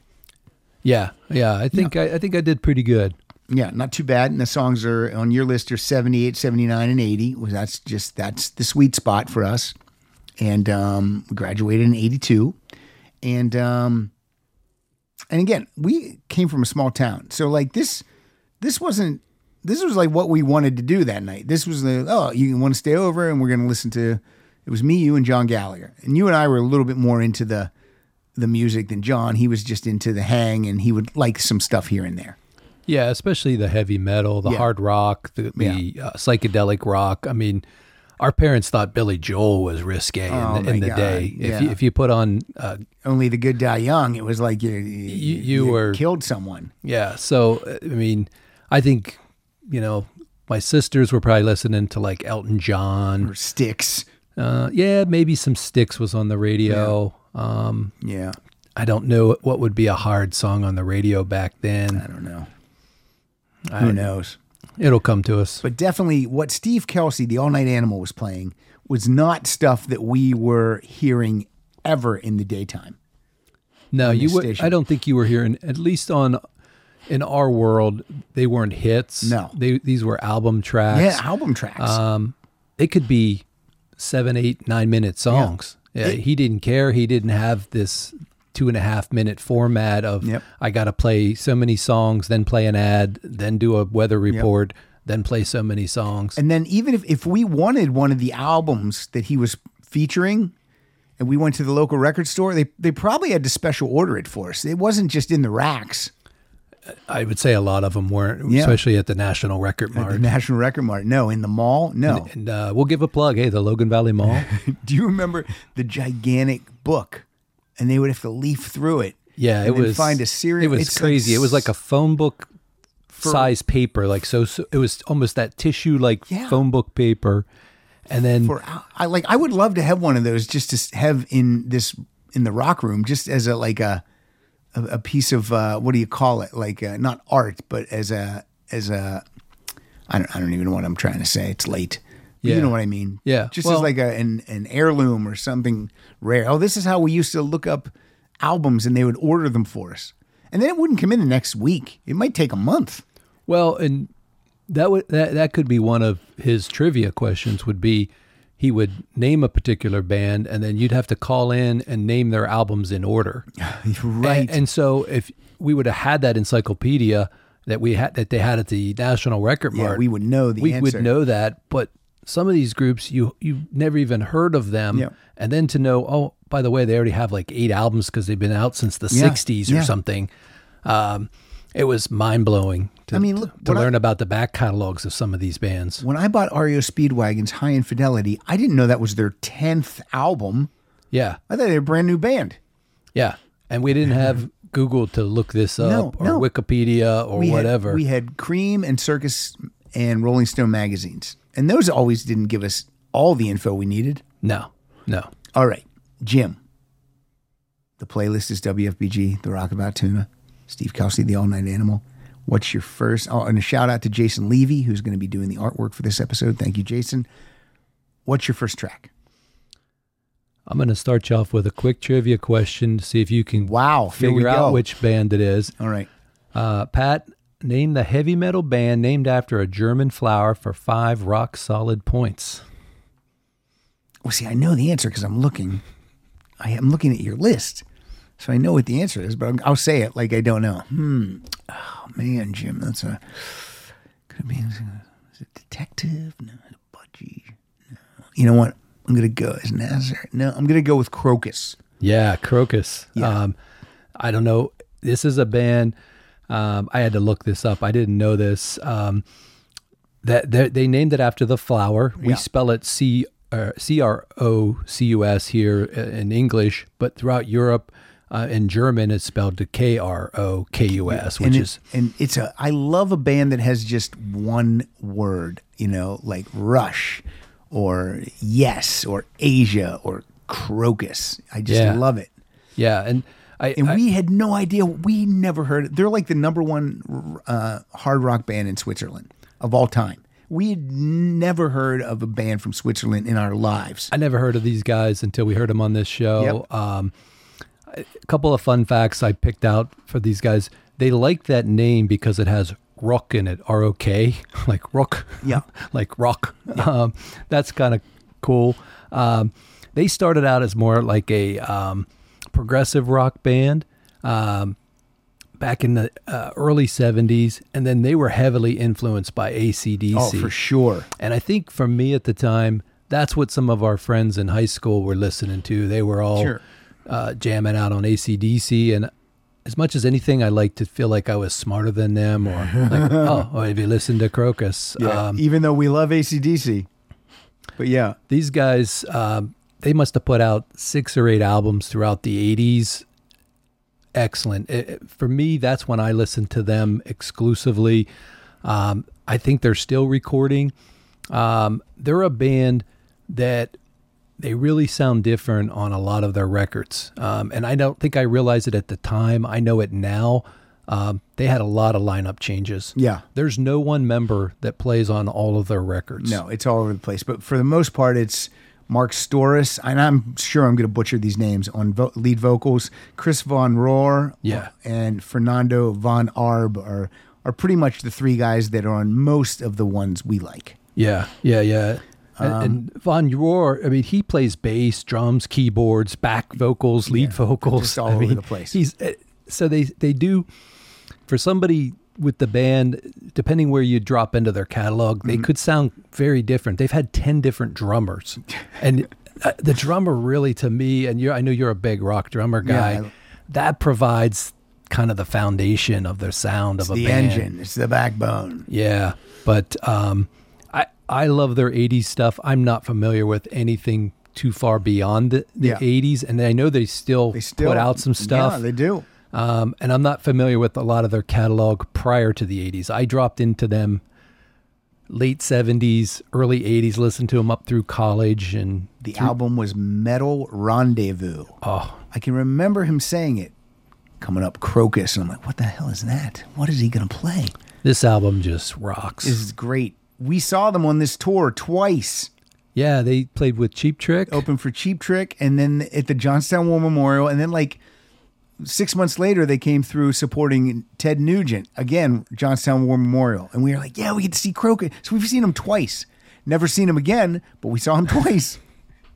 yeah, yeah, I think I, I think I did pretty good. Yeah, not too bad. And the songs are on your list are 78, 79, and 80. Well, That's just, that's the sweet spot for us. And um, we graduated in 82. And, um, and again, we came from a small town. So like this, this wasn't, this was like what we wanted to do that night. This was the, oh, you want to stay over and we're going to listen to, it was me, you, and John Gallagher. And you and I were a little bit more into the, the music than John. He was just into the hang and he would like some stuff here and there. Yeah, especially the heavy metal, the Yeah. hard rock, the, the uh, psychedelic rock. I mean, our parents thought Billy Joel was risque Oh, in, the, in the day. yeah. If you, if you put on uh, only the good die young. It was like you, You- you were- killed someone. Yeah. So, I mean, I think, you know, my sisters were probably listening to like Elton John. Or Styx. Uh, yeah, maybe some Styx was on the radio. Um, Yeah, I don't know what would be a hard song on the radio back then. I don't know. I- Who knows? It'll come to us. But definitely, what Steve Kelsey, the All Night Animal, was playing was not stuff that we were hearing ever in the daytime. No, you would. I don't think you were hearing at least on in our world. They weren't hits. No. they these were album tracks. Yeah, album tracks. Um, it could be seven, eight, nine minute songs. Yeah, he didn't care. He didn't have this two and a half minute format of Yep. I got to play so many songs, then play an ad, then do a weather report. then play so many songs. And then even if, if we wanted one of the albums that he was featuring and we went to the local record store, they, they probably had to special order it for us. It wasn't just in the racks. I would say a lot of them weren't, Yeah. especially at the National Record The Mart. National Record Mart. No, in the mall. No. And uh, we'll give a plug. Hey, the Logan Valley Mall. Do you remember the gigantic book? And they would have to leaf through it. Yeah, it was. find a serial. It was it's crazy. it was like a phone book size paper, like so, so. It was almost that tissue like Yeah. phone book paper, and then for I like I would love to have one of those just to have in this in the rock room just as a like a a, a piece of uh, what do you call it like uh, not art but as a as a I don't I don't even know what I'm trying to say it's late Yeah. you know what I mean Yeah. just Well- as like a an, an heirloom or something rare oh this is how we used to look up albums and they would order them for us and then it wouldn't come in the next week it might take a month Well, and that would that that could be one of his trivia questions. Would be he would name a particular band, and then you'd have to call in and name their albums in order. right And, and so if we would have had that encyclopedia that we had that they had at the National Record yeah we would know the we answer would know that. But some of these groups, you you never even heard of them, Yeah. and then to know, oh, by the way, they already have like eight albums because they've been out since the Yeah. '60s or Yeah. something. Um, it was mind blowing to, I mean, look, to when I- learn about the back catalogs of some of these bands. When I bought REO Speedwagon's Hi Infidelity, I didn't know that was their 10th album. Yeah, I thought they were a brand new band. yeah, and we didn't have Google to look this up No, or no. Wikipedia or we whatever. Had, we had Creem and Circus and Rolling Stone magazines. And those always didn't give us all the info we needed. no, no. All right, Jim. The playlist is WFBG, The Rock of Altoona, Steve Kelsey, The All Night Animal. What's your first? Oh, and a shout out to Jason Levy, who's going to be doing the artwork for this episode. Thank you, Jason. What's your first track? I'm going to start you off with a quick trivia question to see if you can Wow, figure out go. which band it is. All right. Uh, Pat, name the heavy metal band named after a German flower for five rock solid points. Well, see, I know the answer because I'm looking. I am looking at your list, so I know what the answer is. But I'm, I'll say it like I don't know. Hmm. Oh man, Jim, that's a could it be. Is it detective? No, budgie. No. You know what? I'm gonna go. Is Nazar? No, I'm gonna go with Krokus. Yeah, Krokus. Yeah. Um, I don't know. This is a band. Um, I had to look this up. I didn't know this. Um, that they they named it after the flower. We Yeah. spell it C uh, C R O C U S here uh, in English, but throughout Europe, uh, in German, it's spelled K R O K U S, which and it- is and it's a. I love a band that has just one word. You know, like Rush, or Yes, or Asia, or Krokus. I just Yeah. love it. yeah, and I, And I- we had no idea. We never heard. They're like the number one uh, hard rock band in Switzerland of all time. We had never heard of a band from Switzerland in our lives. I never heard of these guys until we heard them on this show. Yep. Um, a couple of fun facts I picked out for these guys. They like that name because it has rock in it, R O K, like rock. Yeah. like rock. Um, that's kind of cool. Um, they started out as more like a um, progressive rock band. Um, back in the uh, early 70s and then they were heavily influenced by ACDC. Oh, for sure. And I think for me at the time, that's what some of our friends in high school were listening to. They were all Sure. uh, jamming out on ACDC. And as much as anything, I like to feel like I was smarter than them or like, oh, well, have you listened to Krokus? Um, Even though we love ACDC. But yeah. these guys, um, they must have put out six or eight albums throughout the 80s. Excellent. It- for me, that's when I listened to them exclusively. Um, I think they're still recording. Um, they're a band that they really sound different on a lot of their records. Um, and I don't think I realized it at the time. I know it now. Um, they had a lot of lineup changes. Yeah. There's no one member that plays on all of their records. No, it's all over the place. But for the most part, it's Marc Storace, and I'm sure I'm going to butcher these names on vo- lead vocals. Chris Von Rohr, Yeah. and Fernando Von Arb are are pretty much the three guys that are on most of the ones we like. Yeah, yeah, yeah. And, Um, and Von Rohr, I mean, he plays bass, drums, keyboards, back vocals, lead vocals. just all I over mean, the place. He's uh, so they they do for somebody with the band, depending where you drop into their catalog, they Mm-hmm. could sound very different. They've had ten different drummers, and uh, the drummer really, to me, and you're, I know you're a big rock drummer Yeah, guy, I- that provides kind of the foundation of their sound of a the band. engine, it's the backbone. Yeah, but um, I I love their '80s stuff. I'm not familiar with anything too far beyond the, the Yeah. '80s, and I know they still, They still put out some stuff. Yeah, they do. Um, and I'm not familiar with a lot of their catalog prior to the 80s. I dropped into them late 70s, early 80s, listened to them up through college. And The album was Metal Rendezvous. oh, I can remember him saying it coming up Krokus. And I'm like, what the hell is that? What is he going to play? this album just rocks. This is great. We saw them on this tour twice. yeah, they played with Cheap Trick. Open for Cheap Trick and then at the Johnstown War Memorial. And then, like, six months later, they came through supporting Ted Nugent, again, Johnstown War Memorial. And we were like, yeah, we get to see Krokus. So we've seen him twice. Never seen him again, but we saw him twice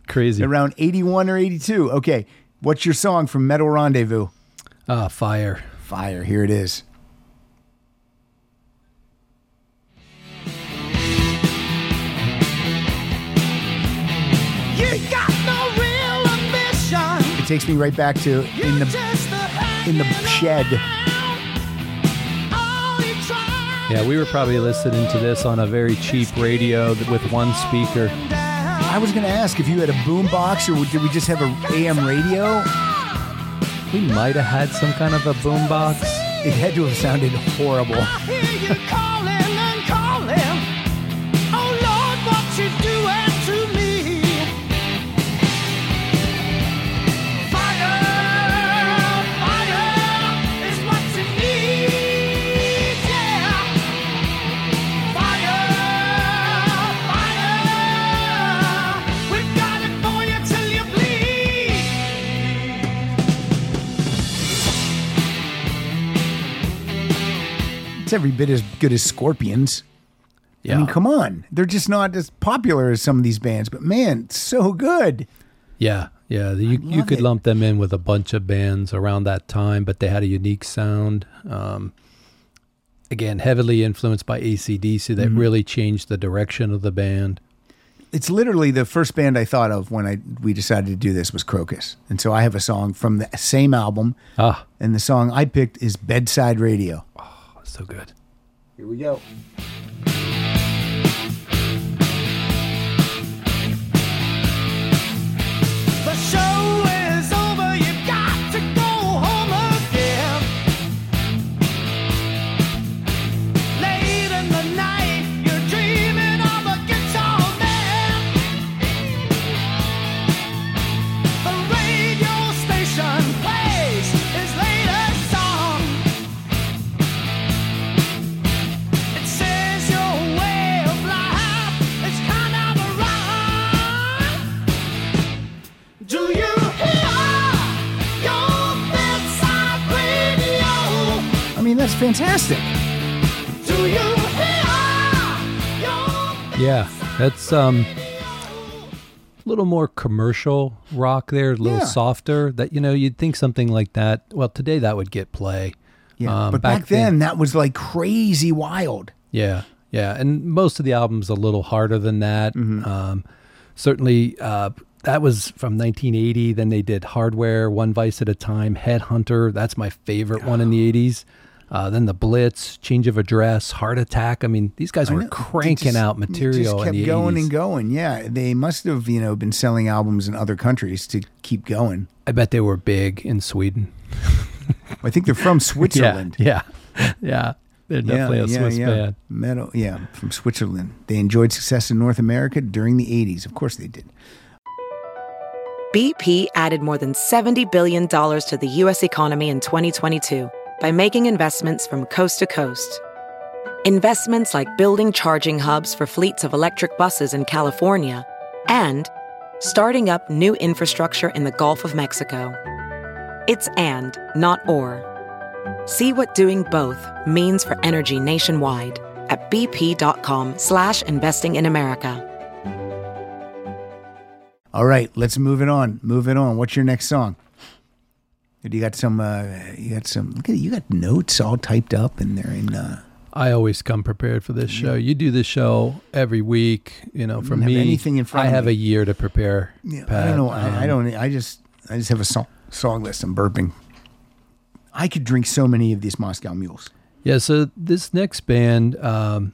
Crazy. around 81 or 82. Okay, what's your song from Metal Rendezvous? Ah, fire. Fire, here it is. You got no real ambition. It takes me right back to in the in the shed. Yeah, we were probably listening to this on a very cheap radio with one speaker. I was going to ask if you had a boombox or did we just have an AM radio? We might have had some kind of a boombox. It had to have sounded horrible. It's every bit as good as Scorpions. Yeah. I mean, come on. They're just not as popular as some of these bands, but man, so good. Yeah, yeah. You, you could it. lump them in with a bunch of bands around that time, but they had a unique sound. Um, again, heavily influenced by ACDC, that Mm-hmm. really changed the direction of the band. It's literally the first band I thought of when I we decided to do this was Krokus. And so I have a song from the same album, Ah, and the song I picked is Bedside Radio. So good. Here we go. That's fantastic. Do you hear Yeah, that's um, a little more commercial rock there, a little Yeah. softer. That you know, you'd think something like that. Well, today that would get play. Yeah. Um, but back, then, that was like crazy wild. Yeah, yeah, and most of the albums a little harder than that. Mm-hmm. Um, certainly, uh, that was from 1980. Then they did Hardware, One Vice at a Time, Headhunter. That's my favorite one in the 80s. Uh, then the Blitz, Change of Address, Heart Attack. I mean, these guys were cranking just- out material Just kept going 80s. and going. Yeah, they must have you know been selling albums in other countries to keep going. I bet they were big in Sweden. I think they're from Switzerland. Yeah, yeah, yeah. They're definitely a Swiss yeah. band. Metal, yeah, from Switzerland. They enjoyed success in North America during the 80s. Of course they did. BP added more than $70 billion to the U.S. economy in 2022 by making investments from coast to coast. Investments like building charging hubs for fleets of electric buses in California and starting up new infrastructure in the Gulf of Mexico. It's and, not or. See what doing both means for energy nationwide at bp.com slash investing in America. All right, let's move it on. Move it on. What's your next song? You got some. Uh, you got some. Look at you got notes all typed up, and they're in. Uh, I always come prepared for this show. You do this show every week. You know, for me, anything in front I have me. a year to prepare. Yeah, I don't know. I, I Um, don't. I just. I just have a song, song list. I'm burping. I could drink so many of these Moscow Mules. Yeah, so this next band, um,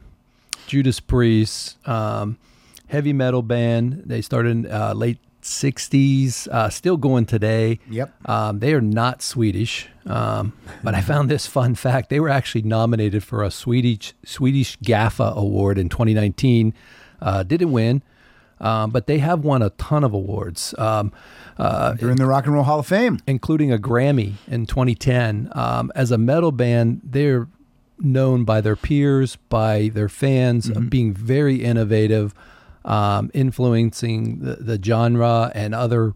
Judas Priest, um, heavy metal band. They started in uh, late '60s, uh, still going today. Yep. Um, they are not Swedish, um, but I found this fun fact: they were actually nominated for a Swedish Swedish GAFFA award in 2019. Uh, didn't win, um, but they have won a ton of awards. Um, uh, They're in the Rock and Roll Hall of Fame. including a Grammy in 2010. Um, as a metal band, they're known by their peers, by their fans, of being very innovative, um, influencing the, the genre and other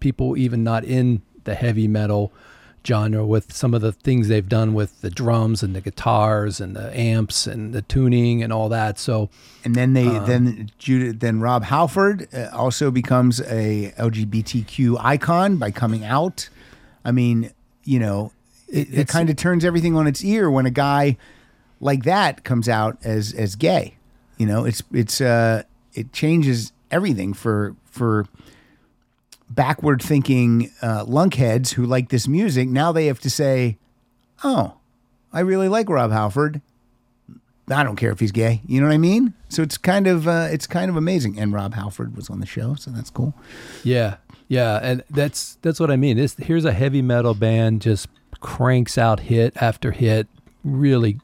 people, even not in the heavy metal genre, with some of the things they've done with the drums and the guitars and the amps and the tuning and all that. So, And then they Uh-huh. then Judah then Rob Halford uh, also becomes a LGBTQ icon by coming out. I mean, you know, it, it kind of turns everything on its ear when a guy like that comes out as as gay. You know, it's it's uh it changes everything for for backward thinking uh, lunkheads who like this music. Now they have to say, "Oh, I really like Rob Halford." I don't care if he's gay. You know what I mean? So it's kind of uh, it's kind of amazing. And Rob Halford was on the show, so that's cool. Yeah, yeah, and that's that's what I mean. This here's a heavy metal band just cranks out hit after hit, really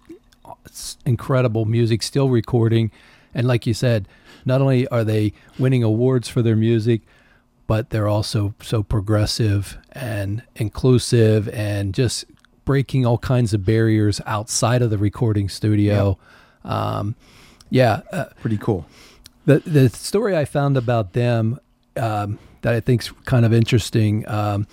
incredible music, still recording, and like you said, not only are they winning awards for their music, but they're also so progressive and inclusive and just breaking all kinds of barriers outside of the recording studio. Um, yeah, uh, Pretty cool. the the story I found about them um, that I think's kind of interesting. Um,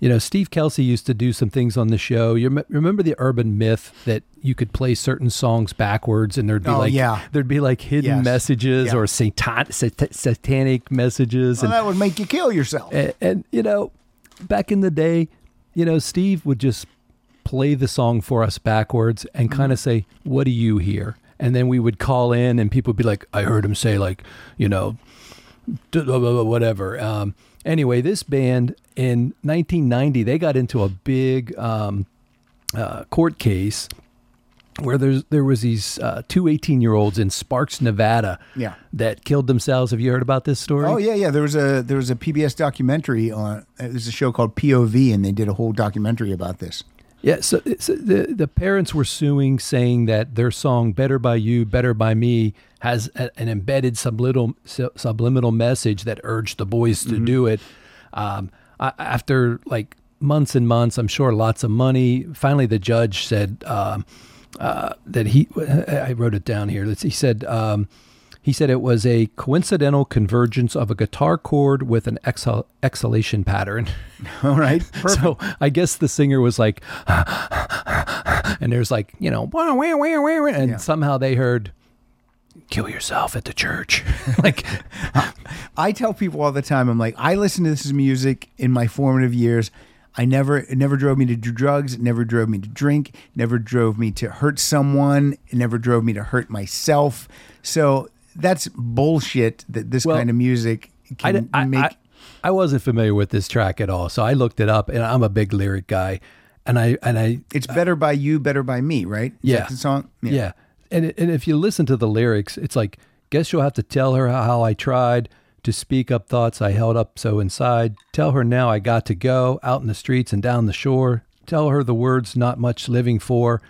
you know, Steve Kelsey used to do some things on the show. You rem- remember the urban myth that you could play certain songs backwards, and there'd be Oh, like yeah. there'd be like hidden Yes. messages Yeah. or satan- sat- satanic messages, Well, and that would make you kill yourself. and, and you know, back in the day, you know, Steve would just play the song for us backwards and kind of say, "What do you hear?" And then we would call in, and people would be like, "I heard him say like, you know, whatever." Um, anyway, this band in 1990 they got into a big um, uh, court case where there's there was these uh, two 18 year olds in Sparks, Nevada, Yeah. that killed themselves. Have you heard about this story? Oh yeah, yeah. There was a there was a PBS documentary on. There's a show called POV, and they did a whole documentary about this. Yeah, so, so the the parents were suing, saying that their song "Better by You, Better by Me" has a, an embedded subliminal subliminal message that urged the boys to do it. Um, I, after like months and months, I'm sure lots of money. Finally, the judge said um, uh, that he. I wrote it down here. He said. Um, he said it was a coincidental convergence of a guitar chord with an exhal- exhalation pattern. All right, perfect. So I guess the singer was like, and there's like, you know, and Yeah. somehow they heard, kill yourself at the church. like, I tell people all the time, I'm like, I listen to this music in my formative years. I never, it never drove me to do drugs. It never drove me to drink. Never drove me to hurt someone. It never drove me to hurt myself. So that's bullshit. That this Well, kind of music can I, make. I, I wasn't familiar with this track at all. So I looked it up and I'm a big lyric guy. And I, and I, it's better by you, better by me, right? Is Yeah. that the song. Yeah. And it- and if you listen to the lyrics, it's like, guess you'll have to tell her how, how I tried to speak up thoughts I held up so inside. Tell her now I got to go out in the streets and down the shore. Tell her the words not much living for.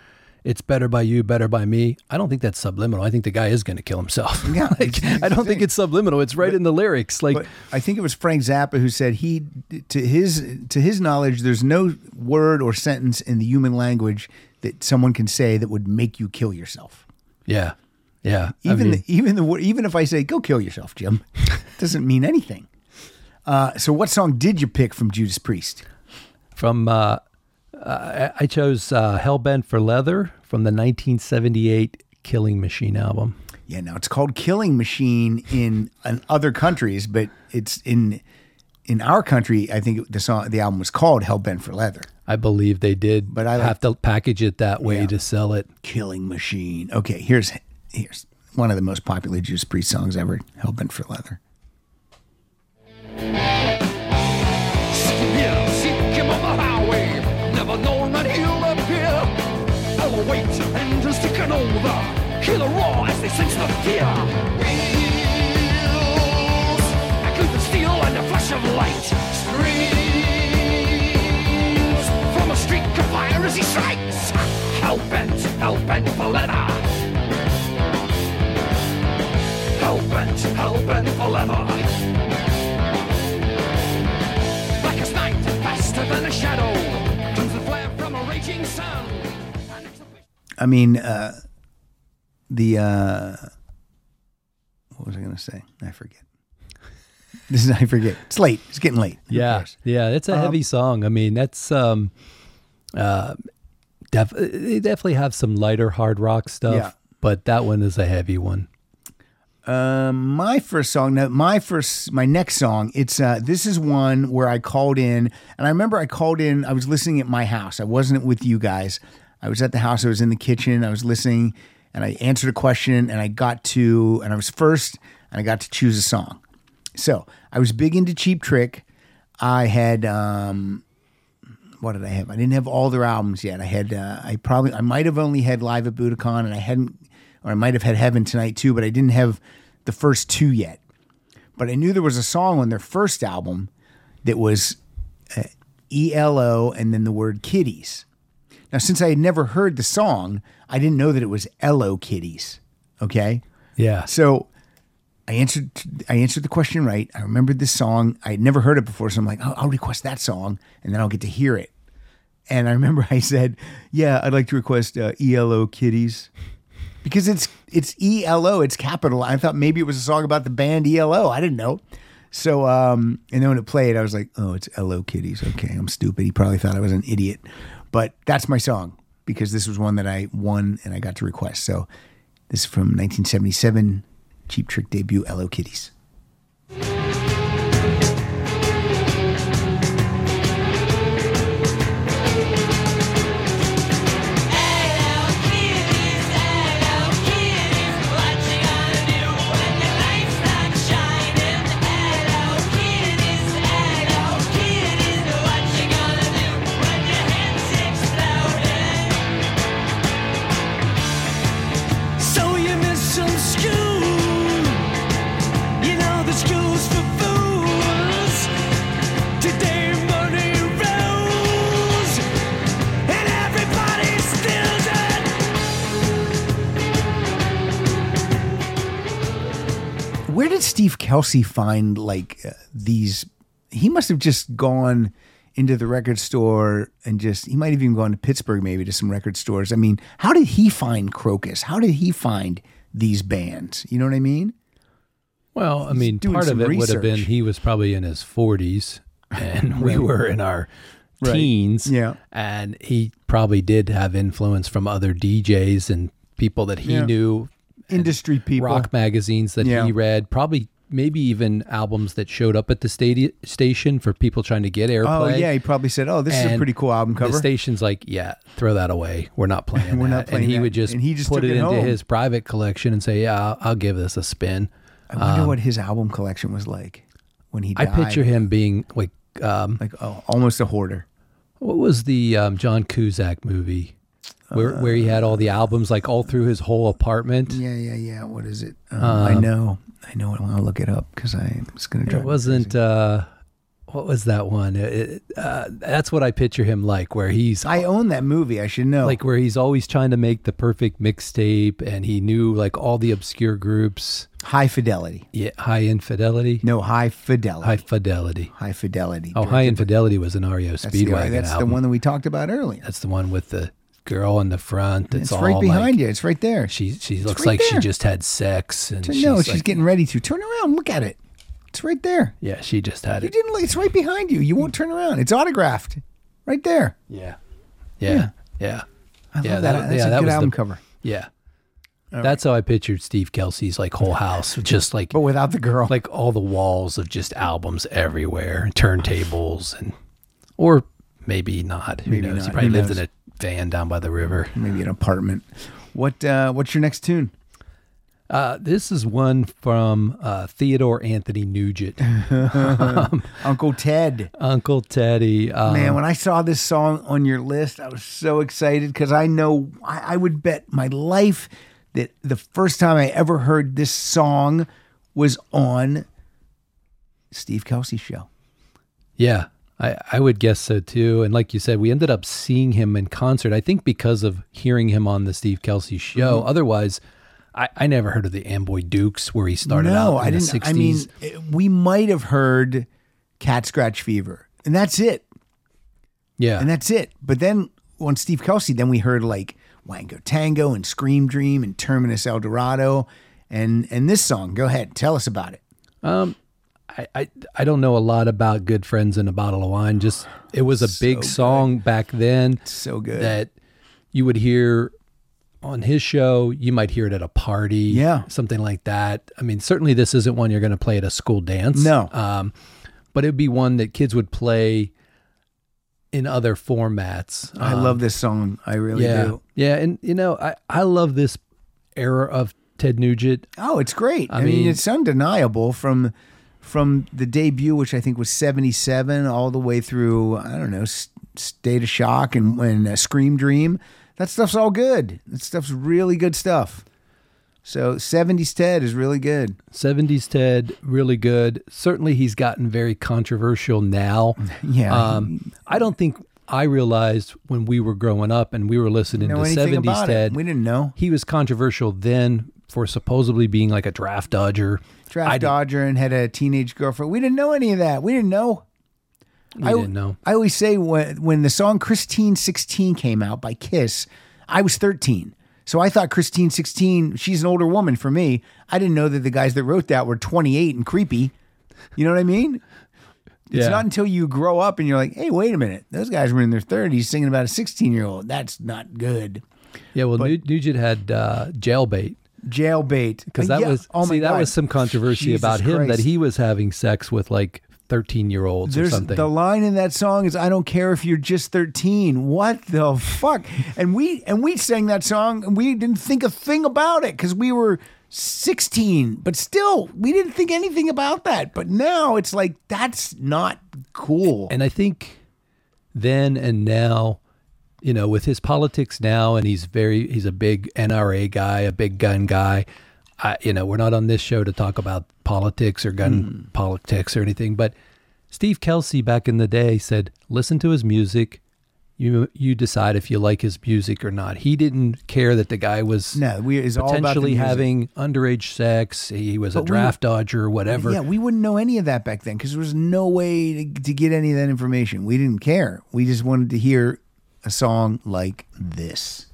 It's better by you, better by me. I don't think that's subliminal. I think the guy is going to kill himself. Yeah, like, it's- I don't think it's subliminal. It's right in the lyrics. Like, I think it was Frank Zappa who said he, to his to his knowledge, there's no word or sentence in the human language that someone can say that would make you kill yourself. yeah, yeah. I Even mean, the, even the even if I say go kill yourself, Jim, doesn't mean anything. Uh, so, what song did you pick from Judas Priest? from uh, uh, I chose uh, "Hellbent for Leather" from the 1978 Killing Machine album. Yeah, now it's called Killing Machine in, in other countries, but it's in in our country, I think the song, the album was called "Hell Bent for Leather." I believe they did, But I like- have to package it that way Yeah. to sell it. Killing Machine. Okay, here's here's one of the most popular Judas Priest songs ever. "Hell Bent for Leather." The. Wheels, I could steel and flash of light. Streams from a of fire as he strikes. Hell bent, hell bent for leather. Hell bent, hell bent for leather. The I mean, uh, the uh, what was I going to say? I forget. This is I forget. It's late. It's getting late. Who Yeah, cares? yeah, it's a heavy song. I mean, that's um, uh, def- they definitely have some lighter hard rock stuff, Yeah. but that one is a heavy one. Um, my first song, no, my first, my next song, it's uh, this is one where I called in, and I remember I called in. I was listening at my house. I wasn't with you guys. I was at the house. I was in the kitchen. I was listening, and I answered a question, and I got to, and I was first, and I got to choose a song. So I was big into Cheap Trick. I had um, what did I have? I didn't have all their albums yet. I had uh, I probably I might have only had Live at Budokan, and I hadn't, or I might have had Heaven Tonight too, but I didn't have the first two yet. But I knew there was a song on their first album that was uh, ELO and then the word kitties. Now, since I had never heard the song, I didn't know that it was LO kitties. Okay. Yeah, So I answered I answered the question right. I remembered this song. I had never heard it before, so I'm like, oh, I'll request that song, and then I'll get to hear it. And I remember I said, "Yeah, I'd like to request uh, ELO Kitties," because it's it's ELO, it's capital. I thought maybe it was a song about the band ELO. I didn't know. So, um, and then when it played, I was like, "Oh, it's LO Kitties." Okay, I'm stupid. He probably thought I was an idiot, but that's my song because this was one that I won and I got to request. So, this is from 1977, Cheap Trick debut, LO Kiddies. Steve Kelsey find like uh, these? He must have just gone into the record store and just, he might have even gone to Pittsburgh maybe to some record stores. I mean, how did he find Krokus? How did he find these bands? You know what I mean? Well, I mean, part of it would have been he was probably in his 40s and we were in our Right. teens. Yeah. And he probably did have influence from other DJs and people that he Yeah. knew, Industry people. rock magazines that Yeah. he read, probably maybe even albums that showed up at the station for people trying to get airplay. Oh, airplay. yeah. He probably said, oh, this is a pretty cool album cover. The station's like, yeah, throw that away. We're not playing We're that. not playing and he that. would just, And he just put it, it into home. his private collection and say, yeah, I'll, I'll give this a spin. I wonder what his album collection was like when he I picture him being like, um, like oh, almost a hoarder. what was the um, John Cusack movie where where he had all the albums like all through his whole apartment? Yeah, yeah, yeah. What is it? Um, I know. I know. I want to look it up because I'm just going to drive. It wasn't. Uh, what was that one? It, uh, that's what I picture him like, where he's I own that movie. I should know. like where he's always trying to make the perfect mixtape, and he knew like all the obscure groups. High Fidelity. Yeah, high infidelity. No, High Fidelity. High fidelity. High Fidelity. Oh, high infidelity was an REO That's, the, Speedwagon that's the one that we talked about earlier. That's the one with the girl in the front. It's, It's, all right behind like, you. It's right there. She she looks right like she just had sex, and she's no, she's like- getting ready to. Turn around. Look at it. It's right there. Yeah, she just had You it. didn't. It's right behind you. You won't turn around. It's autographed. Right there. Yeah, yeah, yeah. I Yeah, love that- that. That's yeah, a that good was the- album cover. Yeah. That's how I pictured Steve Kelsey's like whole house, just like But without the girl. like all the walls of just albums everywhere, turntables, and or maybe not. Who Maybe knows? not. He probably Who lived knows? in a van down by the river. maybe an apartment. What uh what's your next tune? Uh, this is one from uh, Theodore Anthony Nugent, Uncle Ted. Uncle Teddy. Um, Man, when I saw this song on your list, I was so excited because I know I, I would bet my life that the first time I ever heard this song was on Steve Kelsey's show. Yeah, I, I would guess so too. And like you said, we ended up seeing him in concert. I think because of hearing him on the Steve Kelsey show. Mm-hmm. Otherwise, I, I never heard of the Amboy Dukes where he started no, out in I the didn't. 60s. I mean, we might have heard Cat Scratch Fever, and that's it. yeah. and that's it. But then on Steve Kelsey, then we heard like Wango Tango and Scream Dream and Terminus El Dorado, and and this song. Go ahead, tell us about it. I, I, I don't know a lot about Good Friends and a Bottle of Wine. Just it was a big song back then So good. that you would hear on his show. You might hear it at a party, Yeah. something like that. I mean, certainly this isn't one you're going to play at a school dance. No. um, but it'd be one that kids would play in other formats. I love this song. I really yeah, do. yeah, and you know, I I love this era of Ted Nugent. Oh, it's great. I, I mean, mean- it's undeniable from from the debut, which I think was '77, all the way through. I don't know, S- State of Shock and when uh, Scream Dream. That stuff's all good. That stuff's really good stuff. So '70s Ted is really good. 70s Ted, really good. Certainly, he's gotten very controversial now. Yeah. Um, I don't think I realized when we were growing up and we were listening to 70s Ted. it. We didn't know. He was controversial then for supposedly being like a draft dodger. Draft I dodger and had a teenage girlfriend. We didn't know any of that. We didn't know. We I, didn't know. I always say when when the song Christine 16 came out by Kiss, I was 13. So I thought Christine 16, she's an older woman for me. I didn't know that the guys that wrote that were 28 and creepy. You know what I mean? It's Yeah. not until you grow up and you're like, hey, wait a minute. Those guys were in their 30s singing about a 16 year old. That's not good. Yeah, well, Nu- Nugent had uh, jailbait Jailbait. because that Yeah. was oh my see that God. was some controversy Jesus about him that he was having sex with like 13 year olds or something. the line in that song is I don't care if you're just 13. What the fuck? And we and we sang that song and we didn't think a thing about it cuz we were 16, but still we didn't think anything about that. But now it's like that's not cool. And I think then and now, you know, with his politics now, and he's very, he's a big NRA guy, a big gun guy. I, you know, we're not on this show to talk about politics or gun hmm. politics or anything, but Steve Kelsey back in the day said, listen to his music. You, you decide if you like his music or not. He didn't care that the guy was no, we is all about the potentially having underage sex. He was a But we- draft dodger or whatever. Yeah, we wouldn't know any of that back then because there was no way to, to get any of that information. We didn't care. We just wanted to hear a song like this.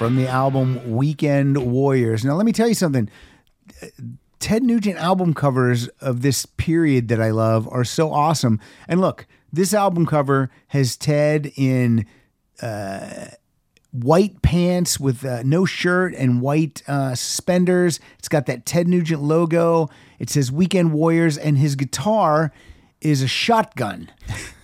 From the album Weekend Warriors. Now, let me tell you something. Ted Nugent album covers of this period that I love are so awesome. And look, this album cover has Ted in uh, white pants with uh, no shirt and white uh, suspenders. It's got that Ted Nugent logo. It says Weekend Warriors, and his guitar is a shotgun.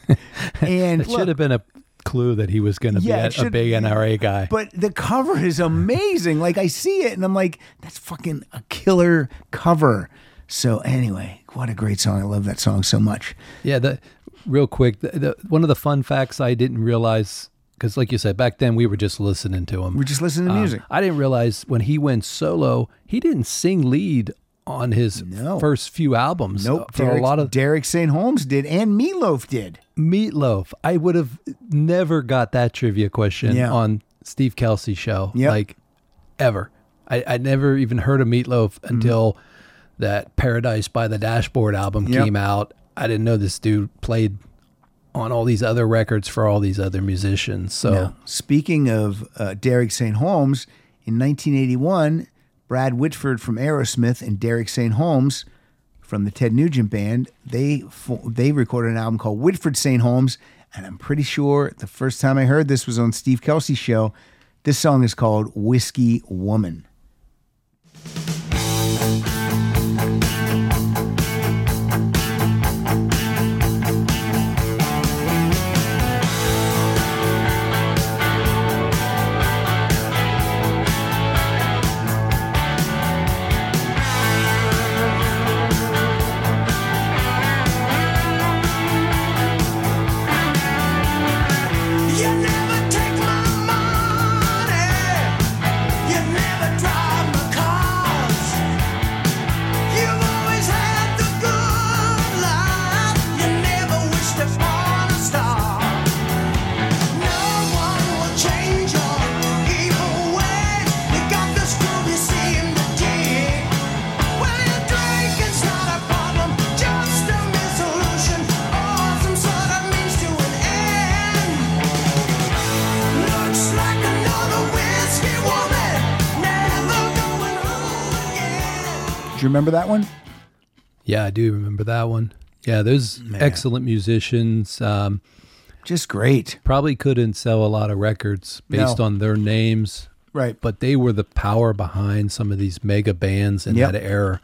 and It look, should have been a clue that he was going to Yeah, be a, a big NRA guy. But the cover is amazing. Like I see it and I'm like, that's fucking a killer cover. So anyway, what a great song. I love that song so much. Yeah, the real quick, the, the, one of the fun facts I didn't realize because, like you said, back then we were just listening to him. We're just listened to Um, music. I didn't realize when he went solo, he didn't sing lead on his No. first few albums. Nope. For Derek, a lot of Derek St. Holmes did, and Meatloaf did. Meatloaf, I would have never got that trivia question Yeah. on Steve Kelsey show. Yep. Like ever. I, I never even heard of Meatloaf until that Paradise by the Dashboard album Mm-hmm. Yep. came out. I didn't know this dude played on all these other records for all these other musicians. So Now, speaking of uh, Derek St. Holmes, in 1981, Brad Whitford from Aerosmith and Derek St. Holmes from the Ted Nugent Band, they they recorded an album called Whitford St. Holmes, and I'm pretty sure the first time I heard this was on Steve Kelsey's show. This song is called Whiskey Woman. Remember that one? yeah, I do remember that one. Yeah, those excellent musicians. Um, Just great. probably couldn't sell a lot of records based No. on their names, Right. but they were the power behind some of these mega bands in Yep. that era.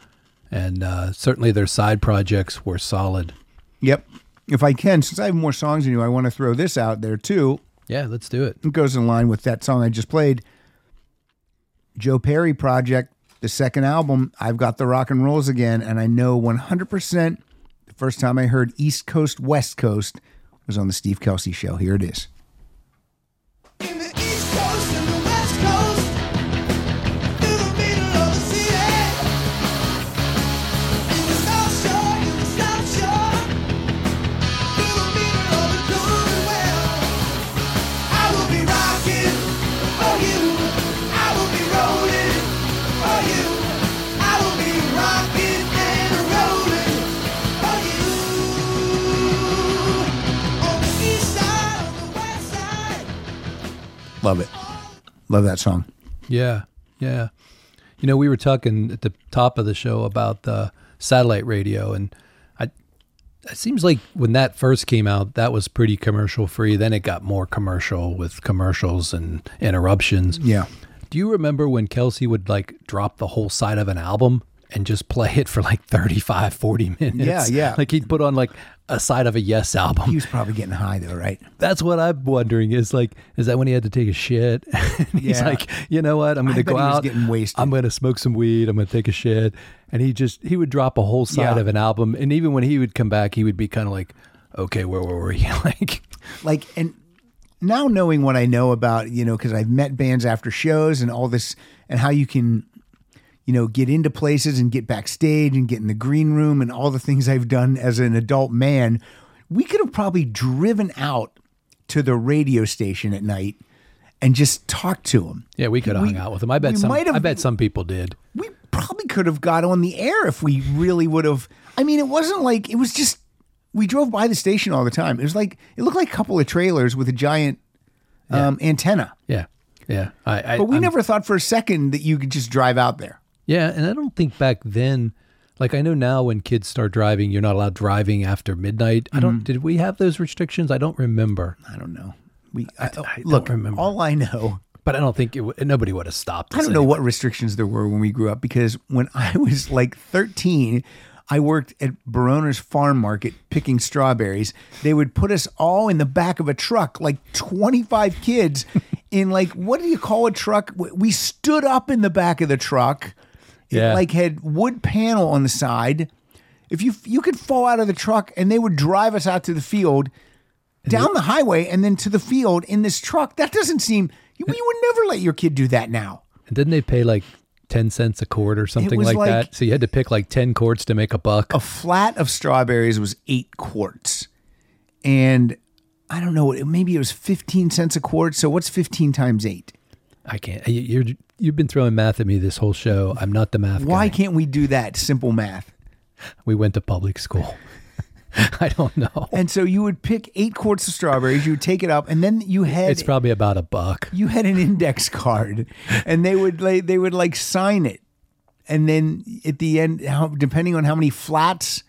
And uh, certainly their side projects were solid. Yep. If I can, since I have more songs than you, I want to throw this out there too. Yeah, let's do it. It goes in line with that song I just played. Joe Perry Project, the second album, I've got the rock and rolls again, and I know 100% the first time I heard East Coast, West Coast was on the Steve Kelsey show. Here it is. Love it. Love that song. Yeah, yeah. You know, we were talking at the top of the show about the satellite radio, and I. It seems like when that first came out, that was pretty commercial free. Then it got more commercial with commercials and interruptions. Yeah. Do you remember when Kelsey would like drop the whole side of an album and just play it for like 35, 40 minutes? Yeah, yeah. Like he'd put on like a side of a Yes album. He was probably getting high though, right? That's what I'm wondering is like, is that when he had to take a shit? he's Yeah. like, you know what? I'm going to go out. getting wasted. I'm going to smoke some weed. I'm going to take a shit. And he just, he would drop a whole side Yeah. of an album. And even when he would come back, he would be kind of like, okay, where were we? like, like and now knowing what I know about you know because I've met bands after shows and all this and how you can you know get into places and get backstage and get in the green room and all the things I've done as an adult man we could have probably driven out to the radio station at night and just talked to them yeah, we could have hung out with him. I bet some, have- I bet some people did. we probably could have got on the air if we really would have. I mean, it wasn't like it was just we drove by the station all the time. It was like it looked like a couple of trailers with a giant um, antenna. Yeah. Yeah. I, I, But we I'm- never thought for a second that you could just drive out there. Yeah, and I don't think back then. Like I know now, when kids start driving, you're not allowed driving after midnight. I Mm-hmm. don't. Did we have those restrictions? I don't remember, I don't know. We I, I don't look. remember. All I know, but I don't think it. W- nobody would have stopped. I don't know what restrictions there were when we grew up because when I was like 13, I worked at Barona's farm market picking strawberries. They would put us all in the back of a truck, like 25 kids, in like, what do you call a truck? We stood up in the back of the truck. It like had wood panel on the side. If you you could fall out of the truck and they would drive us out to the field down the highway and then to the field in this truck. That doesn't seem. You, you would never let your kid do that now. And didn't they pay like 10 cents a quart or something like, like- that? So you had to pick like 10 quarts to make a buck. A flat of strawberries was eight quarts, and I don't know. Maybe it was fifteen cents a quart. So what's fifteen times eight? I can't. You're, you've been throwing math at me this whole show. I'm not the math guy. Why guy. can't we do that simple math? We went to public school. I don't know. And so you would pick eight quarts of strawberries. You would take it up, and then you had It's probably about a buck. you had an index card, and they would like they would like sign it, and then at the end, how, depending on how many flats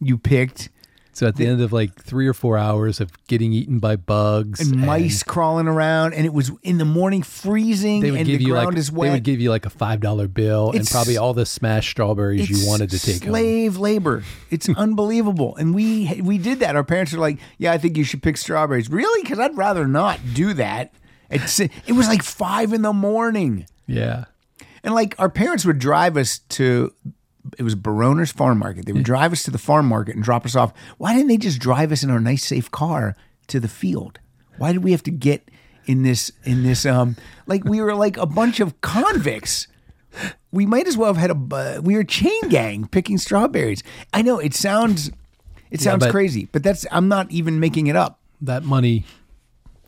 you picked, So at the end of like three or four hours of getting eaten by bugs and mice crawling around, and it was in the morning freezing, they would and give the you ground like is they wet. would give you like a five dollar bill and probably all the smashed strawberries you wanted to take home. slave labor. It's unbelievable, and we we did that. Our parents were like, "Yeah, I think you should pick strawberries." Really? Because I'd rather not do that. It's it was like five in the morning. Yeah. And like our parents would drive us to it was Baroner's farm market. They would drive us to the farm market and drop us off. Why didn't they just drive us in our nice safe car to the field? Why did we have to get in this in this um like we were like a bunch of convicts? We might as well have had a bu- we were chain gang picking strawberries. I know it sounds it sounds but- crazy, but that's I'm not even making it up. That money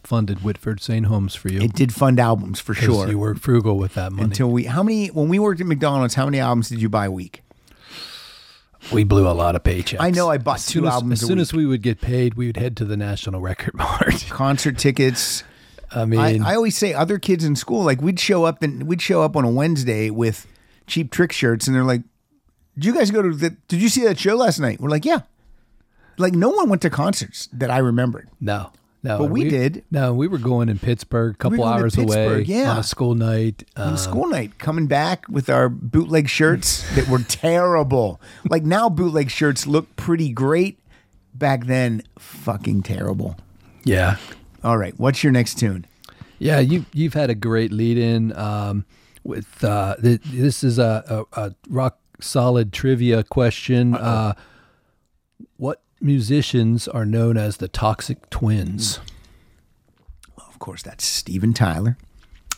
funded Whitford St. Holmes for you. It did fund albums for 'cause sure. You were frugal with that money. until we how many when we worked at McDonald's, how many albums did you buy a week? We blew a lot of paychecks. I know I bought As two as, albums As soon week. as we would get paid, we would head to the National Record Mart. concert tickets. I mean, I, I always say other kids in school, like we'd show up and we'd show up on a Wednesday with cheap trick shirts, and they're like, "Did you guys go to the? Did you see that show last night?" We're like, "Yeah." Like no one went to concerts that I remembered. no, no. But we did. No, we were going in Pittsburgh, a couple to hours away yeah. on a school night. On Um, school night, coming back with our bootleg shirts that were terrible. Like now, bootleg shirts look pretty great. Back then, fucking terrible. yeah, All right, what's your next tune? Yeah, you you've had a great lead in um, with uh, th- this is a, a, a rock solid trivia question. Uh, musicians are known as the Toxic Twins? Of course, that's Steven Tyler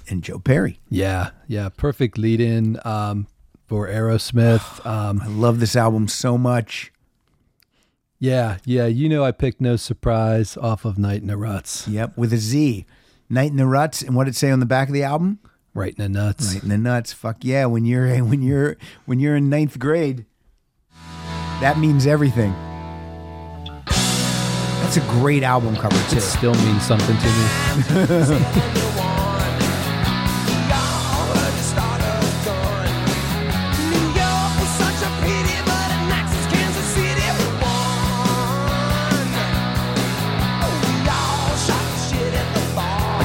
and Joe Perry. Yeah, yeah, perfect lead in um, for Aerosmith. Um, I love this album so much. yeah, yeah, you know I picked No Surprise off of Night in the Ruts, Yep, with a Z. Night in the Ruts, and what did it say on the back of the album? right in the nuts. Right in the Nuts. Fuck yeah! When you're when you're when you're in ninth grade, that means everything. That's a great album cover too. It still means something to me.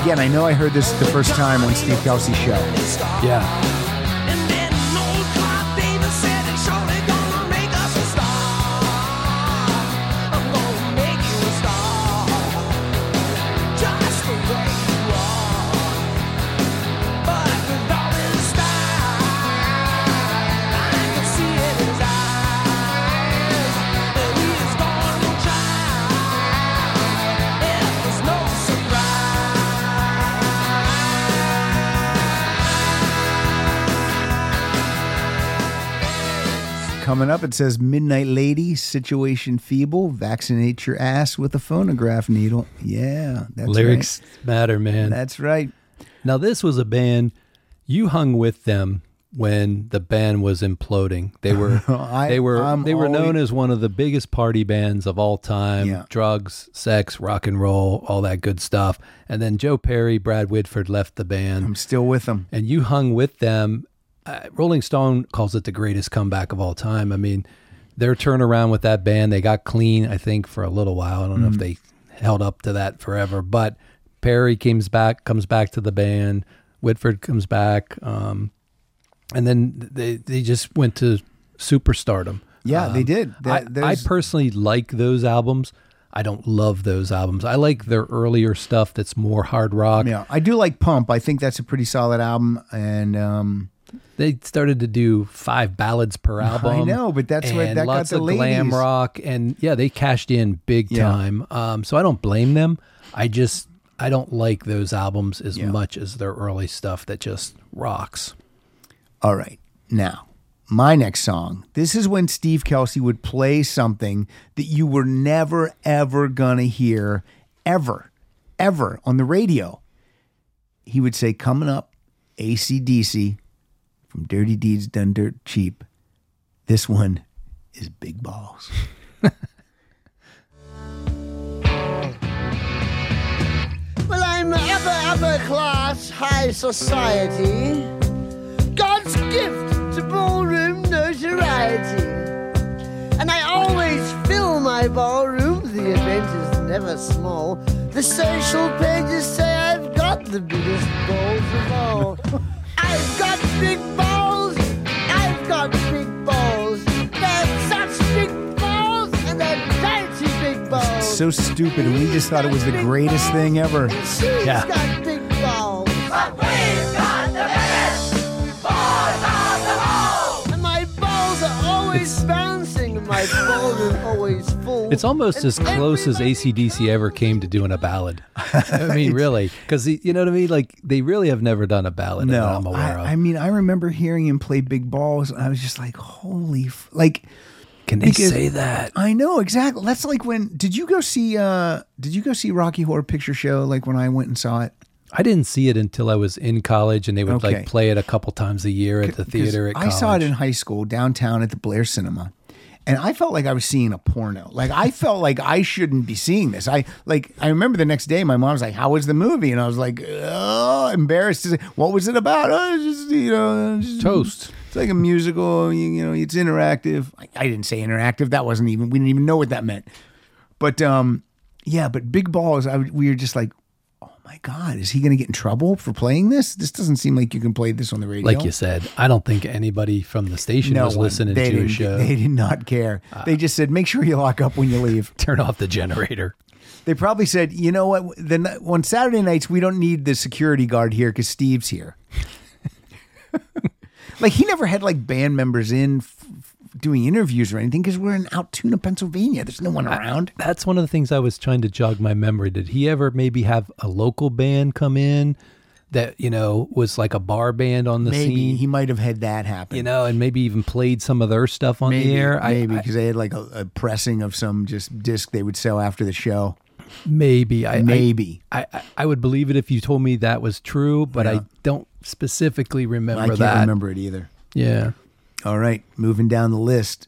Again, I know I heard this the first time on Steve Kelsey's show. Yeah, Coming up, it says Midnight Lady, situation feeble, vaccinate your ass with a phonograph needle. Yeah, that's lyrics matter, man. That's right. Now, this was a band you hung with them when the band was imploding. They were I- they were I'm they were known as one of the biggest party bands of all time. Yeah. Drugs, sex, rock and roll, all that good stuff. And then Joe Perry, Brad Whitford left the band, I'm still with them. and you hung with them. Uh, Rolling Stone calls it the greatest comeback of all time. I mean, their turnaround with that band, they got clean, I think, for a little while. I don't know Mm-hmm. if they held up to that forever, but Perry comes back, comes back to the band. Whitford comes back, um, and then they they just went to superstardom. Yeah, they Um, did. That- I, I personally like those albums. I don't love those albums. I like their earlier stuff that's more hard rock. Yeah, I do like Pump. I think that's a pretty solid album, and um, They started to do five ballads per album. I know, but that's what- that got the of glam ladies. rock, and yeah, they cashed in big Yeah. time. Um, so I don't blame them. I just I don't like those albums as Yeah. much as their early stuff that just rocks. All right. Now, my next song. This is when Steve Kelsey would play something that you were never, ever going to hear, ever, ever on the radio. He would say, coming up, ACDC from Dirty Deeds Done Dirt Cheap. This one is Big Balls. Well, I'm upper, upper class, high society. God's gift to ballroom notoriety. And I always fill my ballroom, the event is never small. The social pages say I've got the biggest balls of all. I've got big balls, I've got big balls. They're such big balls, and they're mighty big balls. So stupid. And we just thought it was the greatest thing ever. Yeah. got big balls. And my balls are always bouncing, and my ballroom always full. It's almost as close as ACDC ever came to doing a ballad. I mean, really, because you know what I mean. Like they really have never done a ballad No, that I'm aware I, of. I mean, I remember hearing him play Big Balls, and I was just like, "Holy!" F-. Like, Can they say that? I know exactly. That's like when did you go see? uh Did you go see Rocky Horror Picture Show? Like when I went and saw it. I didn't see it until I was in college, and they would Okay. like play it a couple times a year at the theater. At I saw it in high school downtown at the Blair Cinema. And I felt like I was seeing a porno. Like I felt like I shouldn't be seeing this. I like I remember the next day my mom was like, "How was the movie?" And I was like, "Oh, embarrassed to say, what was it about?" Oh, it's just you know, just- Toast. It's like a musical. You, you know, it's interactive. I, I didn't say interactive. That wasn't even. We didn't even know what that meant. But um, yeah. But big balls. I we were just like, my god, is he going to get in trouble for playing this? This doesn't seem like you can play this on the radio. Like you said, I don't think anybody from the station was one. listening they to a show. They did not care. Uh, they just said, make sure you lock up when you leave. Turn off the generator. They probably said, you know what? Then on Saturday nights, we don't need the security guard here because Steve's here. like he never had like band members in doing interviews or anything because we're in Altoona, Pennsylvania. There's no one around. That's one of the things I was trying to jog my memory. Did he ever maybe have a local band come in that you know was like a bar band on the Maybe scene? he might have had that happen. you know, and maybe even played some of their stuff on maybe, the air. I- maybe because they had like a, a pressing of some just disc they would sell after the show. maybe, I, I- Maybe. I, I, I would believe it if you told me that was true, but Yeah. I don't specifically remember I can't that. remember it either. Yeah. All right, moving down the list.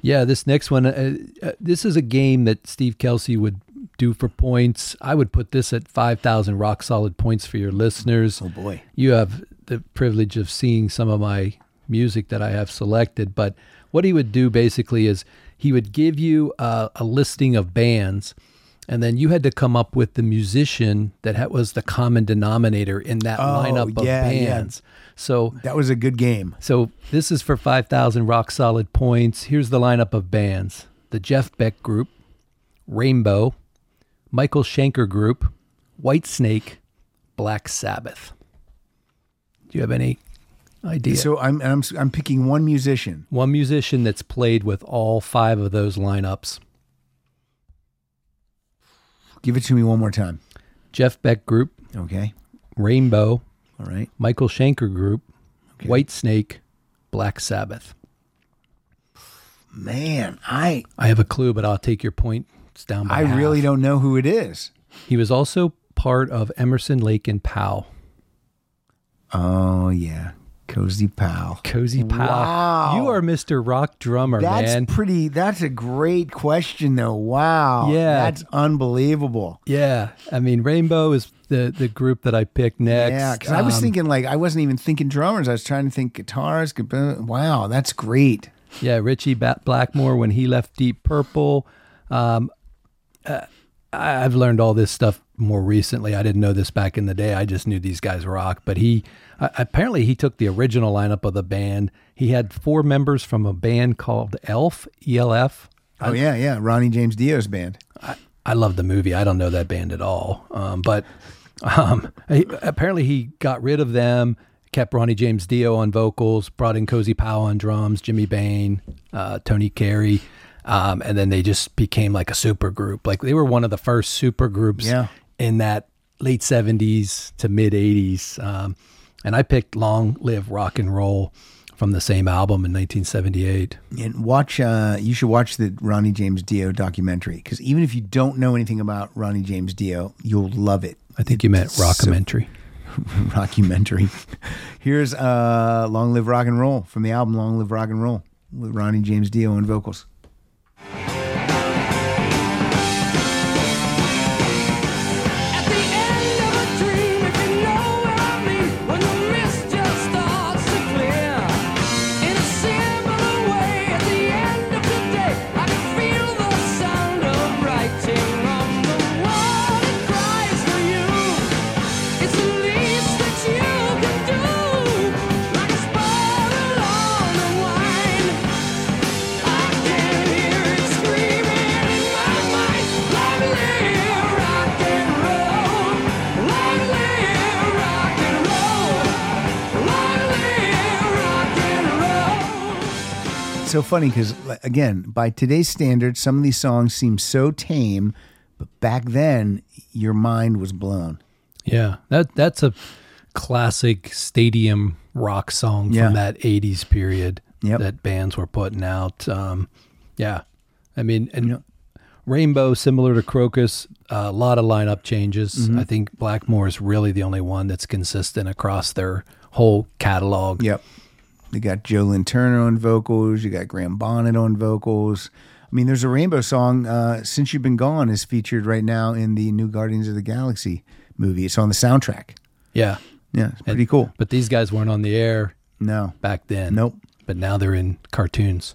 Yeah, this next one, uh, uh, this is a game that Steve Kelsey would do for points. I would put this at 5,000 rock solid points for your listeners. Oh boy. You have the privilege of seeing some of my music that I have selected, but what he would do basically is he would give you a, a listing of bands, and then you had to come up with the musician that ha- was the common denominator in that Oh, lineup of yeah, yeah. So That was a good game. so this is for 5,000 rock solid points. Here's the lineup of bands the Jeff Beck Group, Rainbow, Michael Schenker Group, White Snake, Black Sabbath. Do you have any idea? So I'm, I'm I'm picking one musician. One musician that's played with all five of those lineups Give it to me one more time. Jeff Beck Group, Okay. Rainbow, All right. Michael Schenker Group, Okay. White Snake, Black Sabbath. Man, I I have a clue, but I'll take your point. It's down by I half. really don't know who it is. He was also part of Emerson, Lake, and Powell. Oh yeah, Cozy Pal. Cozy Powell. Wow. You are Mr. Rock Drummer, That's man. pretty. That's a great question, though. Wow. Yeah. That's unbelievable. yeah. I mean, Rainbow is the, the group that I picked next. Yeah, because I was Um, thinking like I wasn't even thinking drummers. I was trying to think guitars. Wow, that's great. Yeah, Ritchie Blackmore when he left Deep Purple. Um, uh, I- I've learned all this stuff more recently. I didn't know this back in the day. I just knew these guys rock. But he uh, apparently he took the original lineup of the band. He had four members from a band called Elf, ELF. Oh yeah, yeah. Ronnie James Dio's band. I love the movie. I don't know that band at all. Um, but um, he, apparently he got rid of them, kept Ronnie James Dio on vocals, brought in Cozy Powell on drums, Jimmy Bain, uh, Tony Carey, um, and then they just became like a super group. Like they were one of the first super groups Yeah. in that late '70s to mid '80s. Um, and I picked "Long Live Rock and Roll" from the same album in 1978. And watch, uh, you should watch the Ronnie James Dio documentary because even if you don't know anything about Ronnie James Dio, you'll love it. I think you meant so- rockumentary. Rockumentary. Here's uh, Long Live Rock and Roll from the album Long Live Rock and Roll with Ronnie James Dio on vocals. So funny because again by today's standards some of these songs seem so tame but back then your mind was blown Yeah, that that's a classic stadium rock song Yeah. from that '80s period Yep. that bands were putting out. Um, yeah, I mean, and Rainbow, similar to Krokus, a lot of lineup changes. Mm-hmm. I think Blackmore is really the only one that's consistent across their whole catalog. yep they got joe lynn turner on vocals. You got graham bonnet on vocals. I mean there's a rainbow song uh, since you've been gone is featured right now in the new guardians of the galaxy movie. It's on the soundtrack. Yeah, yeah it's pretty cool. but these guys weren't on the air no. back then. Nope. But now they're in cartoons.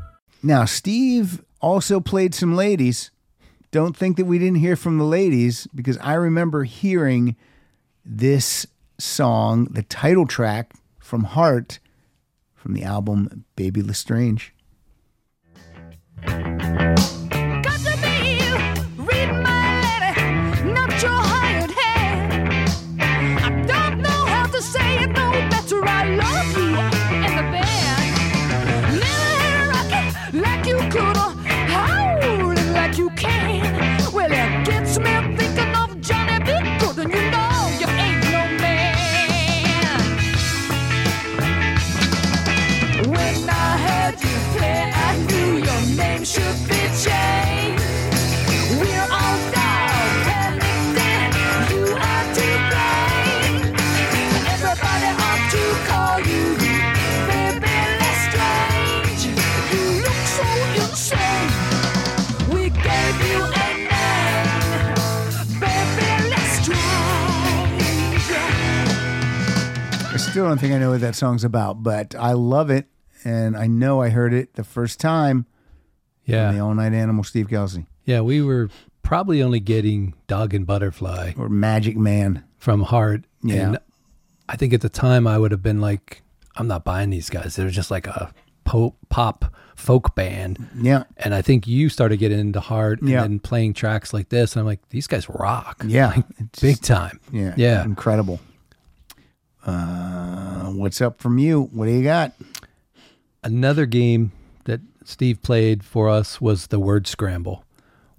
Now, Steve also played some ladies. Don't think that we didn't hear from the ladies because I remember hearing this song, the title track from Heart from the album Bebe Le Strange. Still don't think I know what that song's about, but I love it. And I know I heard it the first time Yeah. the All Night Animal Steve Kelsey Yeah, we were probably only getting Dog and Butterfly or Magic Man. from Heart. Yeah. And I think at the time I would have been like, I'm not buying these guys. They're just like a po- pop folk band. Yeah. And I think you started getting into Heart and Yeah. then playing tracks like this. And I'm like, these guys rock. Yeah. Like, big time. Yeah. Yeah. Incredible. Uh, what's up from you? What do you got? Another game that Steve played for us was the word scramble,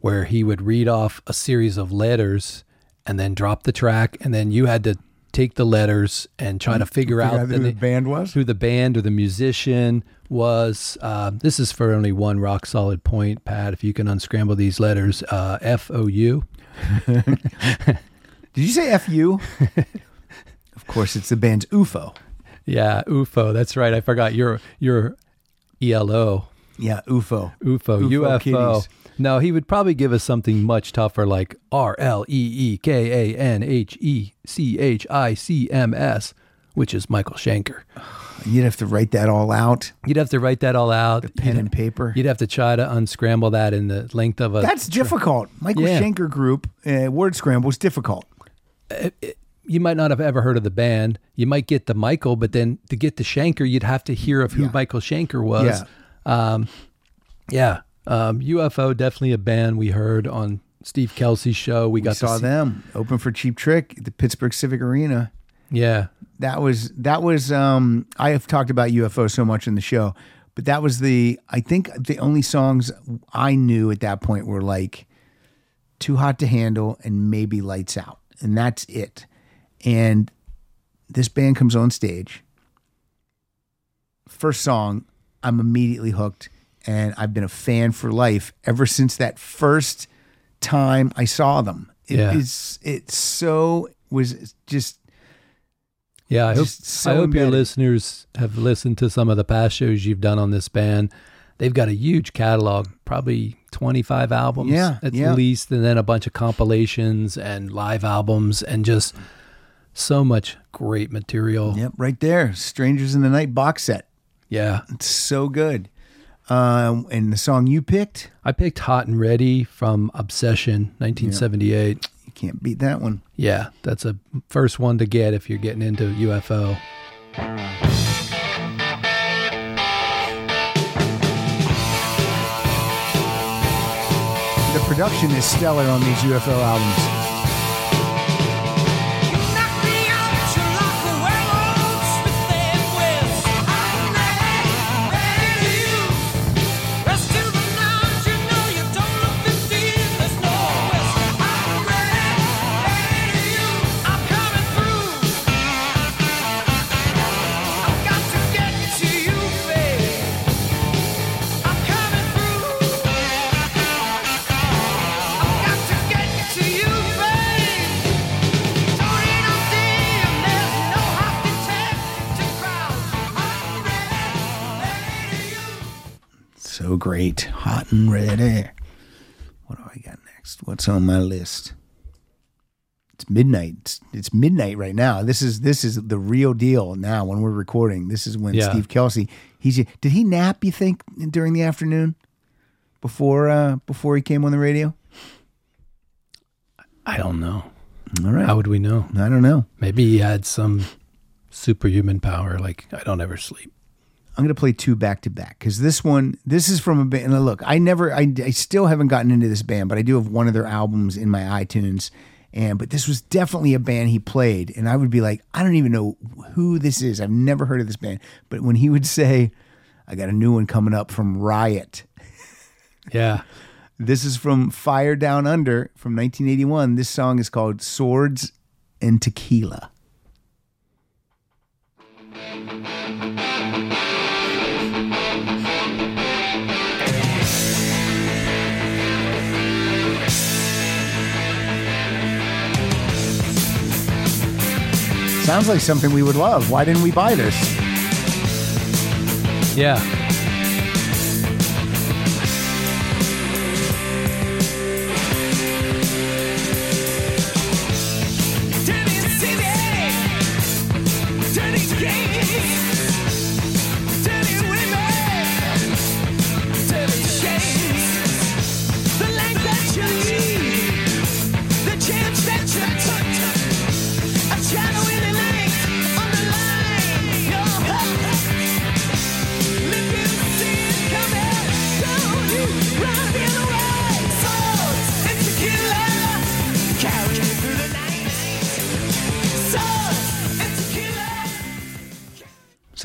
where he would read off a series of letters and then drop the track, and then you had to take the letters and try to figure, Figure out out who the band was? who the band or the musician was. Uh, this is for only one rock solid point, Pat. If you can unscramble these letters, uh, F O U. Did you say FU? of course, it's the band UFO. Yeah, UFO. That's right. I forgot. You're you're ELO. Yeah, UFO. UFO, UFO UFO. No, he would probably give us something much tougher like R L E E K A N H E C H I C M S which is Michael Schenker. You'd have to write that all out. You'd have to write that all out. pen You'd- and paper. You'd have to try to unscramble that in the length of a. That's difficult. Michael Yeah. Schenker Group, uh, word scramble is difficult. You might not have ever heard of the band. You might get the Michael, but then to get the Schenker, you'd have to hear of who Yeah. Michael Schenker was. Um, yeah. Um, UFO, definitely a band we heard on Steve Kelsey's show. We We got saw to see, them open for Cheap Trick at the Pittsburgh Civic Arena. Yeah. That was that was. Um, I have talked about UFO so much in the show, but that was the. I think the only songs I knew at that point were like "Too Hot to Handle" and maybe "Lights Out," and that's it. And this band comes on stage. First song, I'm immediately hooked, and I've been a fan for life ever since that first time I saw them. It Yeah. is it so was just Yeah, I hope, so I hope your listeners have listened to some of the past shows you've done on this band. They've got a huge catalog, probably 25 albums Yeah, at yeah. least, and then a bunch of compilations and live albums, and just so much great material. Yep, right there. Strangers in the Night box set. Yeah. It's so good. Um, and the song you picked, I picked Hot and Ready from Obsession, 1978. you can't beat that one. Yeah, that's a first one to get if you're getting into UFO. The production is stellar on these UFO albums. So great. Hot and ready. What do I got next? What's on my list? It's midnight. It's, it's midnight right now. This is this is the real deal now when we're recording. This is when Yeah. Steve Kelsey he's did he nap, you think, during the afternoon? Before uh before he came on the radio? I don't know. All right. How would we know? I don't know. Maybe he had some superhuman power, like I don't ever sleep. I'm going to play two back to back because this one, this is from a band. And look, I never, I, I still haven't gotten into this band, but I do have one of their albums in my iTunes. And, but this was definitely a band he played. And I would be like, I don't even know who this is. I've never heard of this band. But when he would say, I got a new one coming up from Riot. Yeah. This is from Fire Down Under from 1981. This song is called Swords and Tequila. Sounds like something we would love. Why didn't we buy this? Yeah.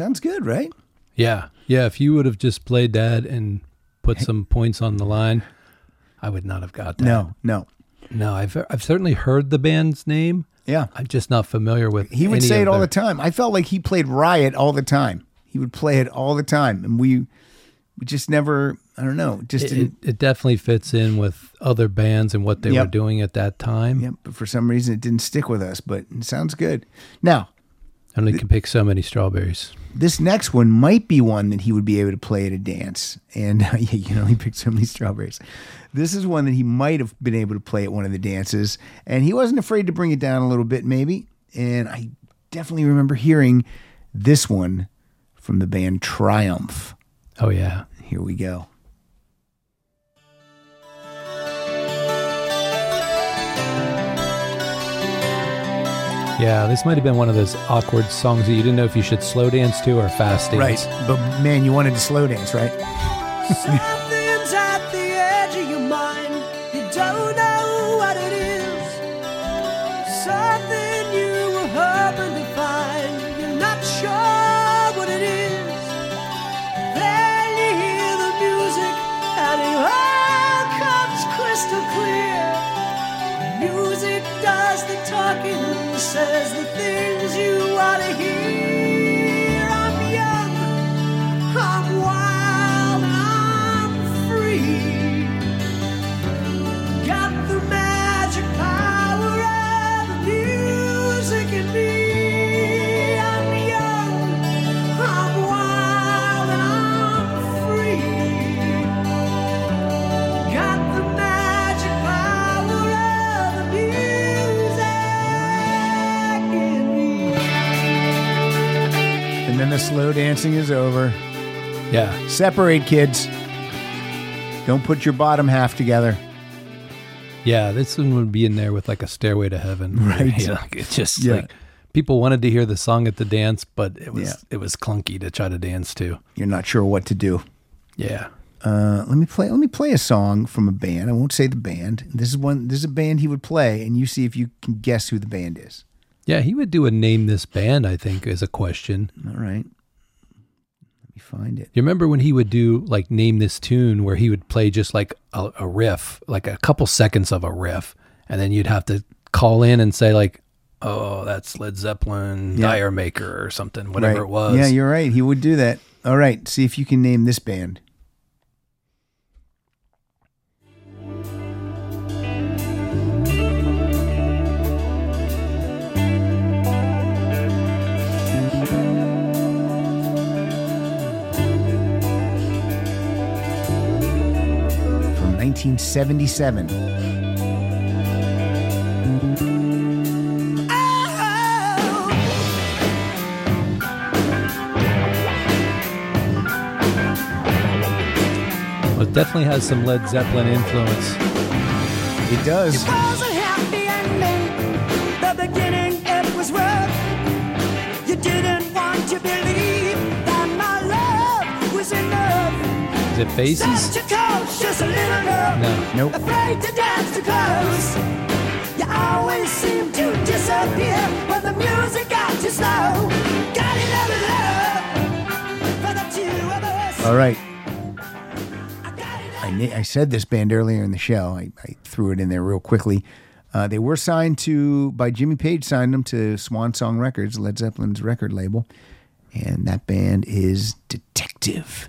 Sounds good, right? Yeah. Yeah. If you would have just played that and put some points on the line, I would not have got that. No, no. No, I've I've certainly heard the band's name. Yeah. I'm just not familiar with it. He would say it all their- the time. I felt like he played Riot all the time. He would play it all the time, and we, we just never. I don't know. Just It, it, didn't. it definitely fits in with other bands and what they Yep. were doing at that time. Yep, but for some reason it didn't stick with us. But it sounds good. Now, Only can pick so many strawberries. This next one might be one that he would be able to play at a dance. And yeah, you know, he picked so many strawberries. This is one that he might have been able to play at one of the dances, and he wasn't afraid to bring it down a little bit, maybe. And I definitely remember hearing this one from the band Triumph. Oh yeah. Here we go. Yeah, this might have been one of those awkward songs that you didn't know if you should slow dance to or fast dance. Right. But man, you wanted to slow dance, right? dancing is over. Yeah. Separate, kids. Don't put your bottom half together. Yeah, this one would be in there with like a stairway to heaven. Right. Know, it's just Yeah. like people wanted to hear the song at the dance, but it was Yeah. it was clunky to try to dance to. You're not sure what to do. Yeah. Uh, let me play. Let me play a song from a band. I won't say the band. This is one. This is a band he would play, and you see if you can guess who the band is. Yeah, he would do a name this band, I think, as a question. All right. Me find it. You remember when he would do like name this tune where he would play just like a, a riff, like a couple seconds of a riff, and then you'd have to call in and say like, "Oh, that's Led Zeppelin, Yeah. Dire Maker, or something, whatever Right. it was." Yeah, you're right. He would do that. All right. See if you can name this band. 1977. Well, it definitely has some Led Zeppelin influence. It does. Is it Faces? Set just a little love. No. Nope. Afraid to dance too close. You always seem to disappear when the music got too slow. Got another love for the two of us. All right. I I, I said this band earlier in the show. I, I threw it in there real quickly. Uh, they were signed to by Jimmy Page. Signed them to Swan Song Records, Led Zeppelin's record label, and that band is Detective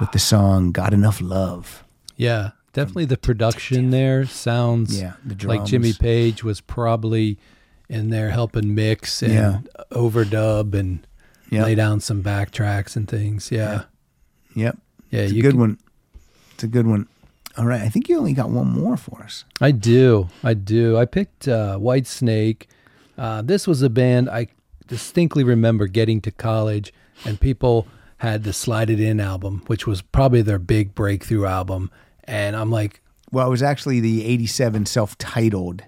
with the song "Got Enough Love." Yeah, definitely the production there sounds Yeah, like Jimmy. Page was probably in there helping mix and Yeah. overdub and Yeah. lay down some backtracks and things. Yeah. Yep, Yeah, it's a you good can- one. It's a good one. All right, I think you only got one more for us. I do. I do. I picked uh, White Snake. Uh, this was a band I distinctly remember getting to college, and people had the Slide It In album, which was probably their big breakthrough album. And I'm like, Well, it was actually the '87 self-titled.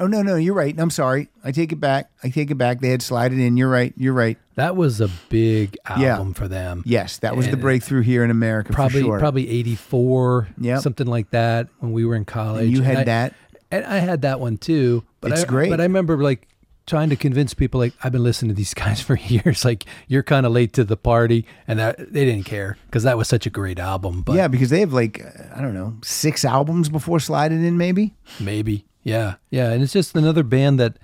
Oh no, no, you're right. I'm sorry. I take it back. I take it back. They had Slide It in. You're right. You're right. that was a big Yeah. album for them. Yes, that was the breakthrough here in America probably for sure. probably 84 Yep. something like that when we were in college And you had I- that. and i had that one too but It's I, great. but i remember like trying to convince people like i've been listening to these guys for years like you're kind of late to the party and that, they didn't care because that was such a great album but yeah, because they have like I don't know six albums before sliding in, maybe. maybe yeah yeah and it's just another band that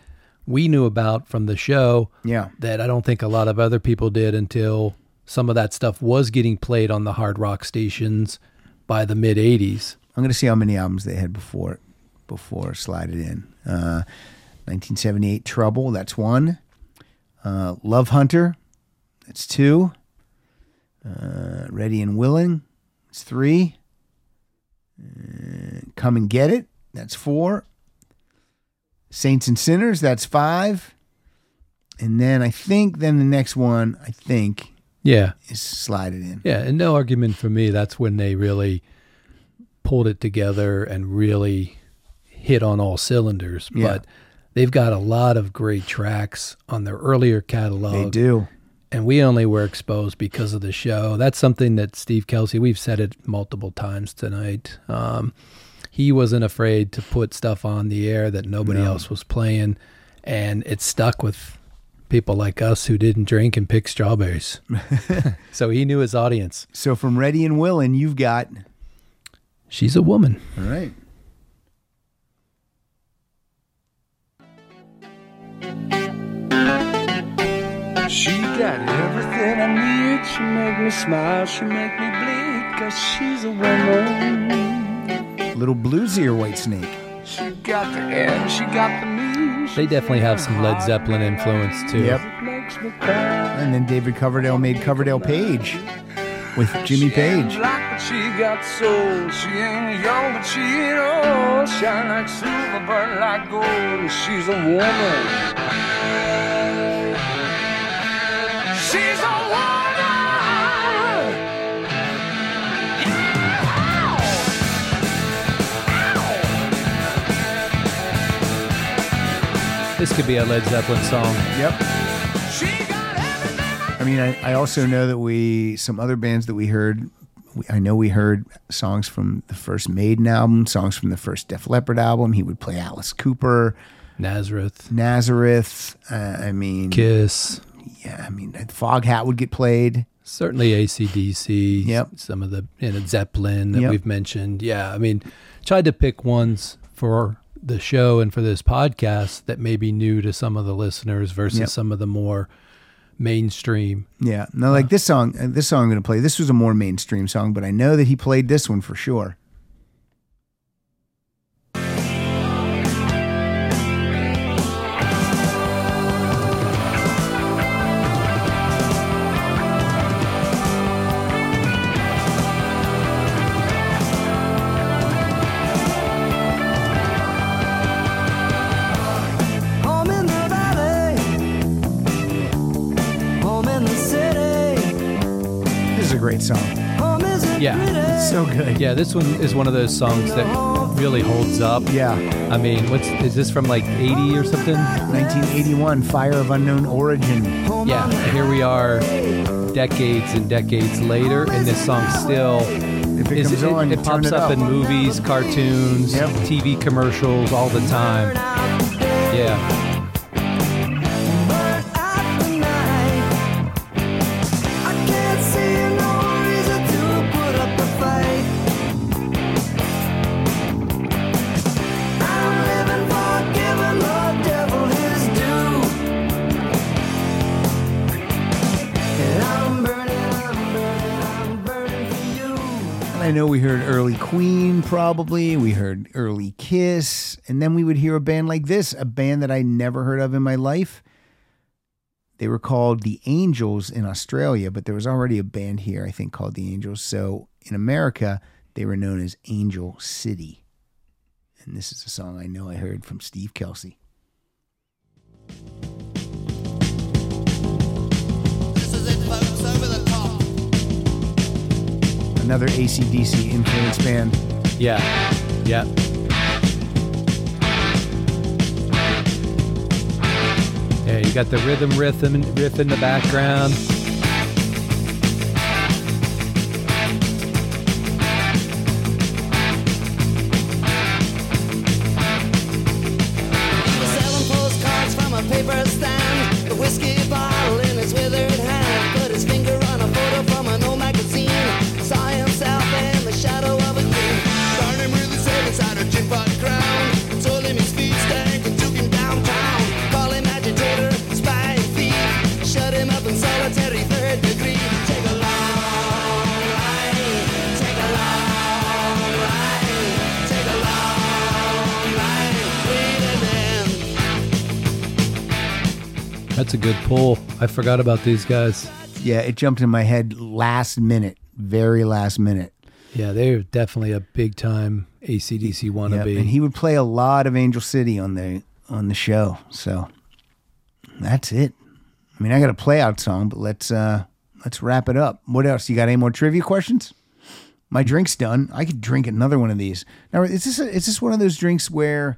we knew about from the show Yeah. that i don't think a lot of other people did until some of that stuff was getting played on the hard rock stations by the mid 80s I'm gonna see how many albums they had before before slided in. Uh, 1978 Trouble, that's one. Uh, Love Hunter, that's two. Uh, Ready and Willing, that's three. Uh, Come and Get It, that's four. Saints and Sinners, that's five. And then I think then the next one I think Yeah. is Slide It In. Yeah, and no argument for me. That's when they really pulled it together and really hit on all cylinders. Yeah. But they've got a lot of great tracks on their earlier catalog. They do. And we only were exposed because of the show. That's something that Steve Kelsey, we've said it multiple times tonight. Um, he wasn't afraid to put stuff on the air that nobody No. else was playing. And it stuck with people like us who didn't drink and pick strawberries. so he knew his audience. So from Ready and Willin', you've got She's a woman. all right. She got everything I need. She make me smile. She make me bleed. Cause she's a woman. Little bluesier White Snake. She got the air. She got the me. They definitely have some Led Zeppelin influence too. Yep. Makes me cry. And then David Coverdale made Coverdale Page with Jimmy She ain't Page. Black, but she got soul. She ain't young, but she ain't old. Shine like silver, burn like gold. She's a woman. She's a woman. This could be a Led Zeppelin song. Yep. She got everything. I mean, I, I also know that we some other bands that we heard. We, I know we heard songs from the first Maiden album, songs from the first Def Leppard album. He would play Alice Cooper, Nazareth, Nazareth. Uh, I mean, Kiss, yeah. I mean, Foghat would get played. certainly ACDC. Yep. Some of the you know, Zeppelin that Yep. we've mentioned. Yeah. I mean, tried to pick ones for the show and for this podcast that may be new to some of the listeners versus Yep. some of the more mainstream. Yeah. No, like this song. This song I'm going to play. This was a more mainstream song, but I know that he played this one for sure. So good. Yeah, this one is one of those songs that really holds up. Yeah. I mean, what's is this from like 80 or something? 1981, Fire of Unknown Origin. Yeah, and here we are decades and decades later, and this song still If it is comes it, on, it turn pops it up, up. in movies, cartoons, Yep. TV commercials all the time. Yeah, probably. We heard early Kiss. And then we would hear a band like this, a band that I never heard of in my life. They were called the Angels in Australia, but there was already a band here, I think, called the Angels. So in America, they were known as Angel City. And this is a song I know I heard from Steve Kelsey. This is it, folks, over the top. Another ACDC influence band. Yeah, yeah. Yeah, you got the rhythm, rhythm, riff in the background. That's a good pull. I forgot about these guys. Yeah, it jumped in my head last minute, very last minute. Yeah, they're definitely a big time ACDC Yep, wannabe. And he would play a lot of Angel City on the on the show. So that's it. I mean, I got a play out song, but let's uh let's wrap it up. What else? You got any more trivia questions? My drink's done. I could drink another one of these. Now, is this a, is this one of those drinks where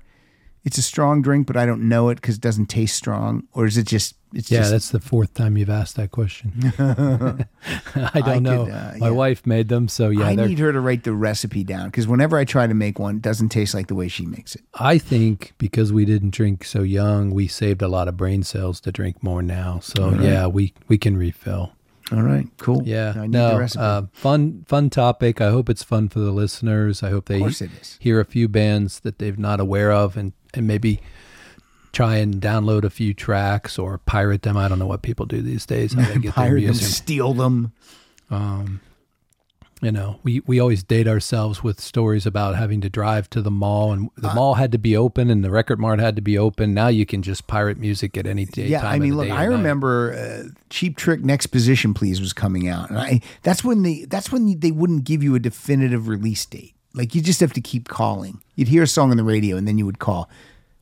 it's a strong drink, but I don't know it because it doesn't taste strong, or is it just? It's Yeah, just, that's the fourth time you've asked that question. I don't I know. could, uh, My yeah. wife made them, so yeah. I need her to write the recipe down because whenever I try to make one, it doesn't taste like the way she makes it. I think because we didn't drink so young, we saved a lot of brain cells to drink more now. So yeah, we we can refill. All right, cool. Yeah, I need no, the recipe. uh, fun fun topic. I hope it's fun for the listeners. I hope they course it is. hear a few bands that they're not aware of, and and maybe try and download a few tracks or pirate them. I don't know what people do these days. How they get Pirate them, steal them. you know, we, we always date ourselves with stories about having to drive to the mall and Uh, the mall had to be open and the record mart had to be open. Now you can just pirate music at any day. Yeah, time I mean, look, I remember uh, Cheap Trick Next Position Please was coming out, and I that's when they that's when they wouldn't give you a definitive release date. Like you just have to keep calling. You'd hear a song on the radio, and then you would call.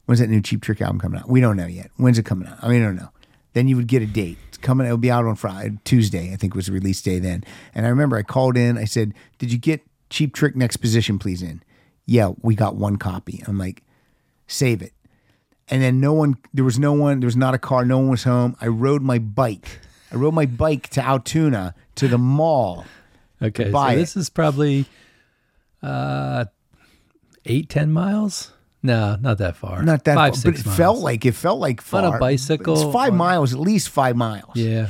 When's that new Cheap Trick album coming out? We don't know yet. When's it coming out? I mean, I don't know. Then you would get a date. It's coming. It would be out on Friday, Tuesday. I think was the release day then. And I remember I called in. I said, "Did you get Cheap Trick Next Position Please in?" Yeah, we got one copy. I'm like, save it and then no one there was no one there was not a car no one was home i rode my bike i rode my bike to altoona to the mall Okay, so this is probably uh, eight, ten miles. No, not that far. not that five, far, but it miles. felt like it felt like On a far. bicycle, it's five on- miles at least five miles Yeah,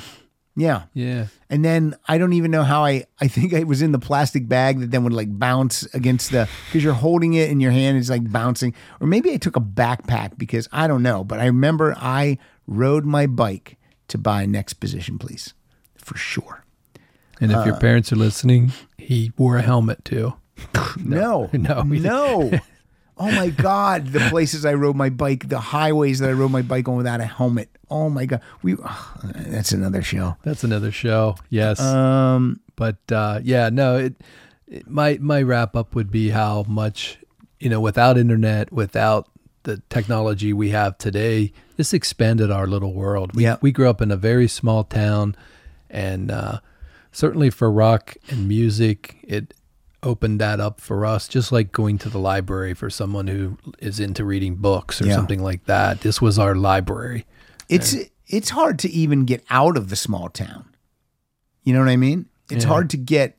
yeah yeah. and then i don't even know how i i think i was in the plastic bag that then would like bounce against the because you're holding it in your hand it's like bouncing or maybe i took a backpack because i don't know but i remember i rode my bike to buy next position please for sure And if Uh, your parents are listening, he wore a helmet too. No, No, no. Oh my God! The places I rode my bike, the highways that I rode my bike on without a helmet. Oh my God! We that's another show. That's another show. Yes. Um, but uh, yeah, no. It, it my my wrap up would be how much you know without internet, without the technology we have today, this expanded our little world. We Yeah. we grew up in a very small town, and uh, certainly for rock and music, it opened that up for us. Just like going to the library for someone who is into reading books or Yeah. something like that. This was our library. it's it's hard to even get out of the small town. You know what I mean? It's Yeah. hard to get.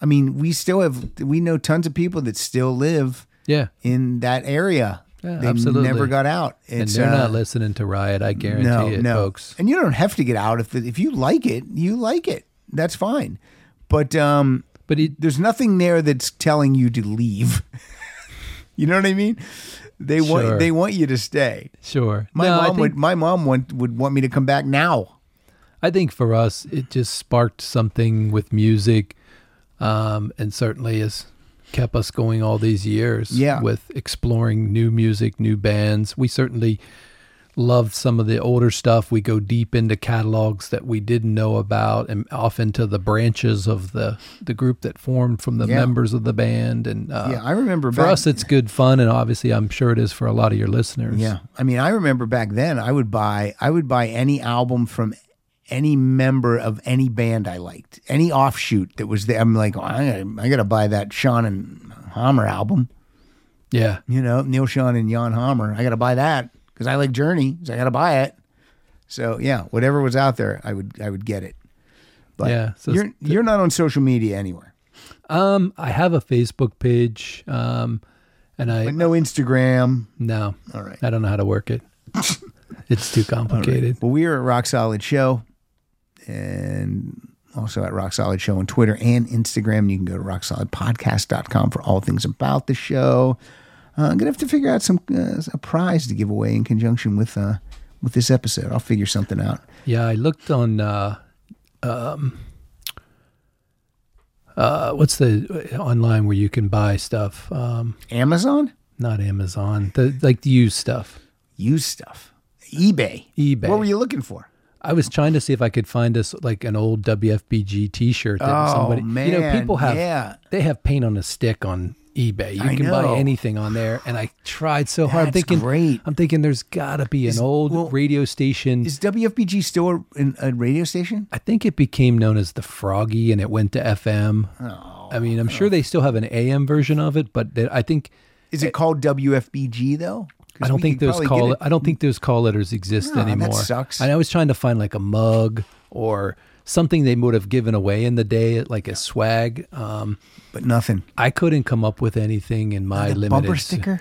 I mean, we still have we know tons of people that still live Yeah. in that area. Yeah, they absolutely. never got out. And they're uh, not listening to Riot. I guarantee no, it, no. folks. And you don't have to get out if if you like it, you like it. That's fine. But um, But it, there's nothing there that's telling you to leave. you know what I mean? They Sure. want they want you to stay. sure. My No, mom think- would my mom want, would want me to come back now. I think for us, it just sparked something with music, um, and certainly has kept us going all these years. Yeah. with exploring new music, new bands. We certainly loved some of the older stuff. We go deep into catalogs that we didn't know about, and off into the branches of the the group that formed from the Yeah. members of the band. And uh, yeah, I remember for back, us, it's good fun, and obviously, I'm sure it is for a lot of your listeners. Yeah, I mean, I remember back then. I would buy I would buy any album from any member of any band I liked, any offshoot that was there. I'm like, oh, I gotta, I gotta buy that Schon and Hammer album. yeah. You know, Neal Schon and Jan Hammer. I gotta buy that because I like Journey, so I gotta buy it. So yeah, whatever was out there, I would I would get it. But Yeah, so you're you're not on social media anywhere, Um, I have a Facebook page, um, and I but no Instagram. no, All right. I don't know how to work it. it's too complicated. Well, we are at Rock Solid Show and also at Rock Solid Show on Twitter and Instagram. You can go to rocksolidpodcast.com for all things about the show. Uh, I'm going to have to figure out some uh, a prize to give away in conjunction with uh, with this episode. I'll figure something out. Yeah, I looked on. Uh, um, uh, what's the uh, online where you can buy stuff? Um, Amazon? not Amazon. The like the used stuff. Used stuff. eBay. eBay. What were you looking for? I was trying to see if I could find us like an old WFBG T-shirt that Oh, somebody. you know, people have yeah. they have paint on a stick on eBay. You I can buy anything on there, and I tried so hard. I'm That's thinking, great. I'm thinking, there's got to be an old well, radio station. Is WFBG still a, an- a radio station? I think it became known as the Froggy, and it went to FM. Oh, I mean, I'm oh. sure they still have an AM version of it, but I think Is it called WFBG though? 'Cause I don't we think could those probably call get I don't think those call letters exist No, that anymore. sucks. And I was trying to find like a mug or something they would have given away in the day, like a swag. Um, but nothing. I couldn't come up with anything in my limited bumper sticker.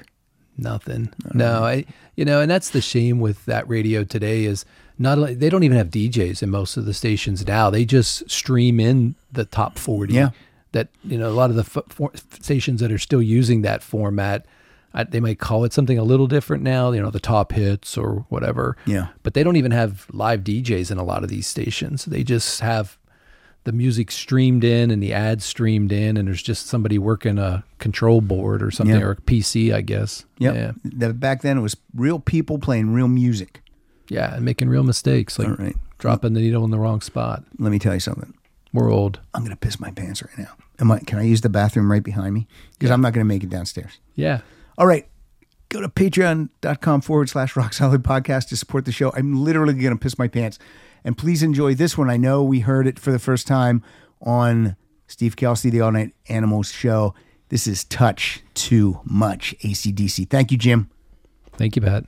Nothing. No, I you know, and that's the shame with that radio today is not they don't even have DJs in most of the stations now. They just stream in the top 40. Yeah. That you know, a lot of the f- for- stations that are still using that format I, they might call it something a little different now, you know, the top hits or whatever. Yeah. But they don't even have live DJs in a lot of these stations. They just have the music streamed in and the ads streamed in, and there's just somebody working a control board or something, Yeah. or a PC, I guess. Yep. Yeah. The- back then it was real people playing real music. Yeah, and making real mistakes, like right. dropping the needle in the wrong spot. Let me tell you something. We're old. I'm gonna piss my pants right now. Am I? Can I use the bathroom right behind me? Because I'm not gonna make it downstairs. Yeah. All right. Go to patreon.com forward slash rock solid podcast to support the show. I'm literally going to piss my pants. And please enjoy this one. I know we heard it for the first time on Steve Kelsey, the All Night Animals show. This is Touch Too Much, ACDC. Thank you, Jim. Thank you, Pat.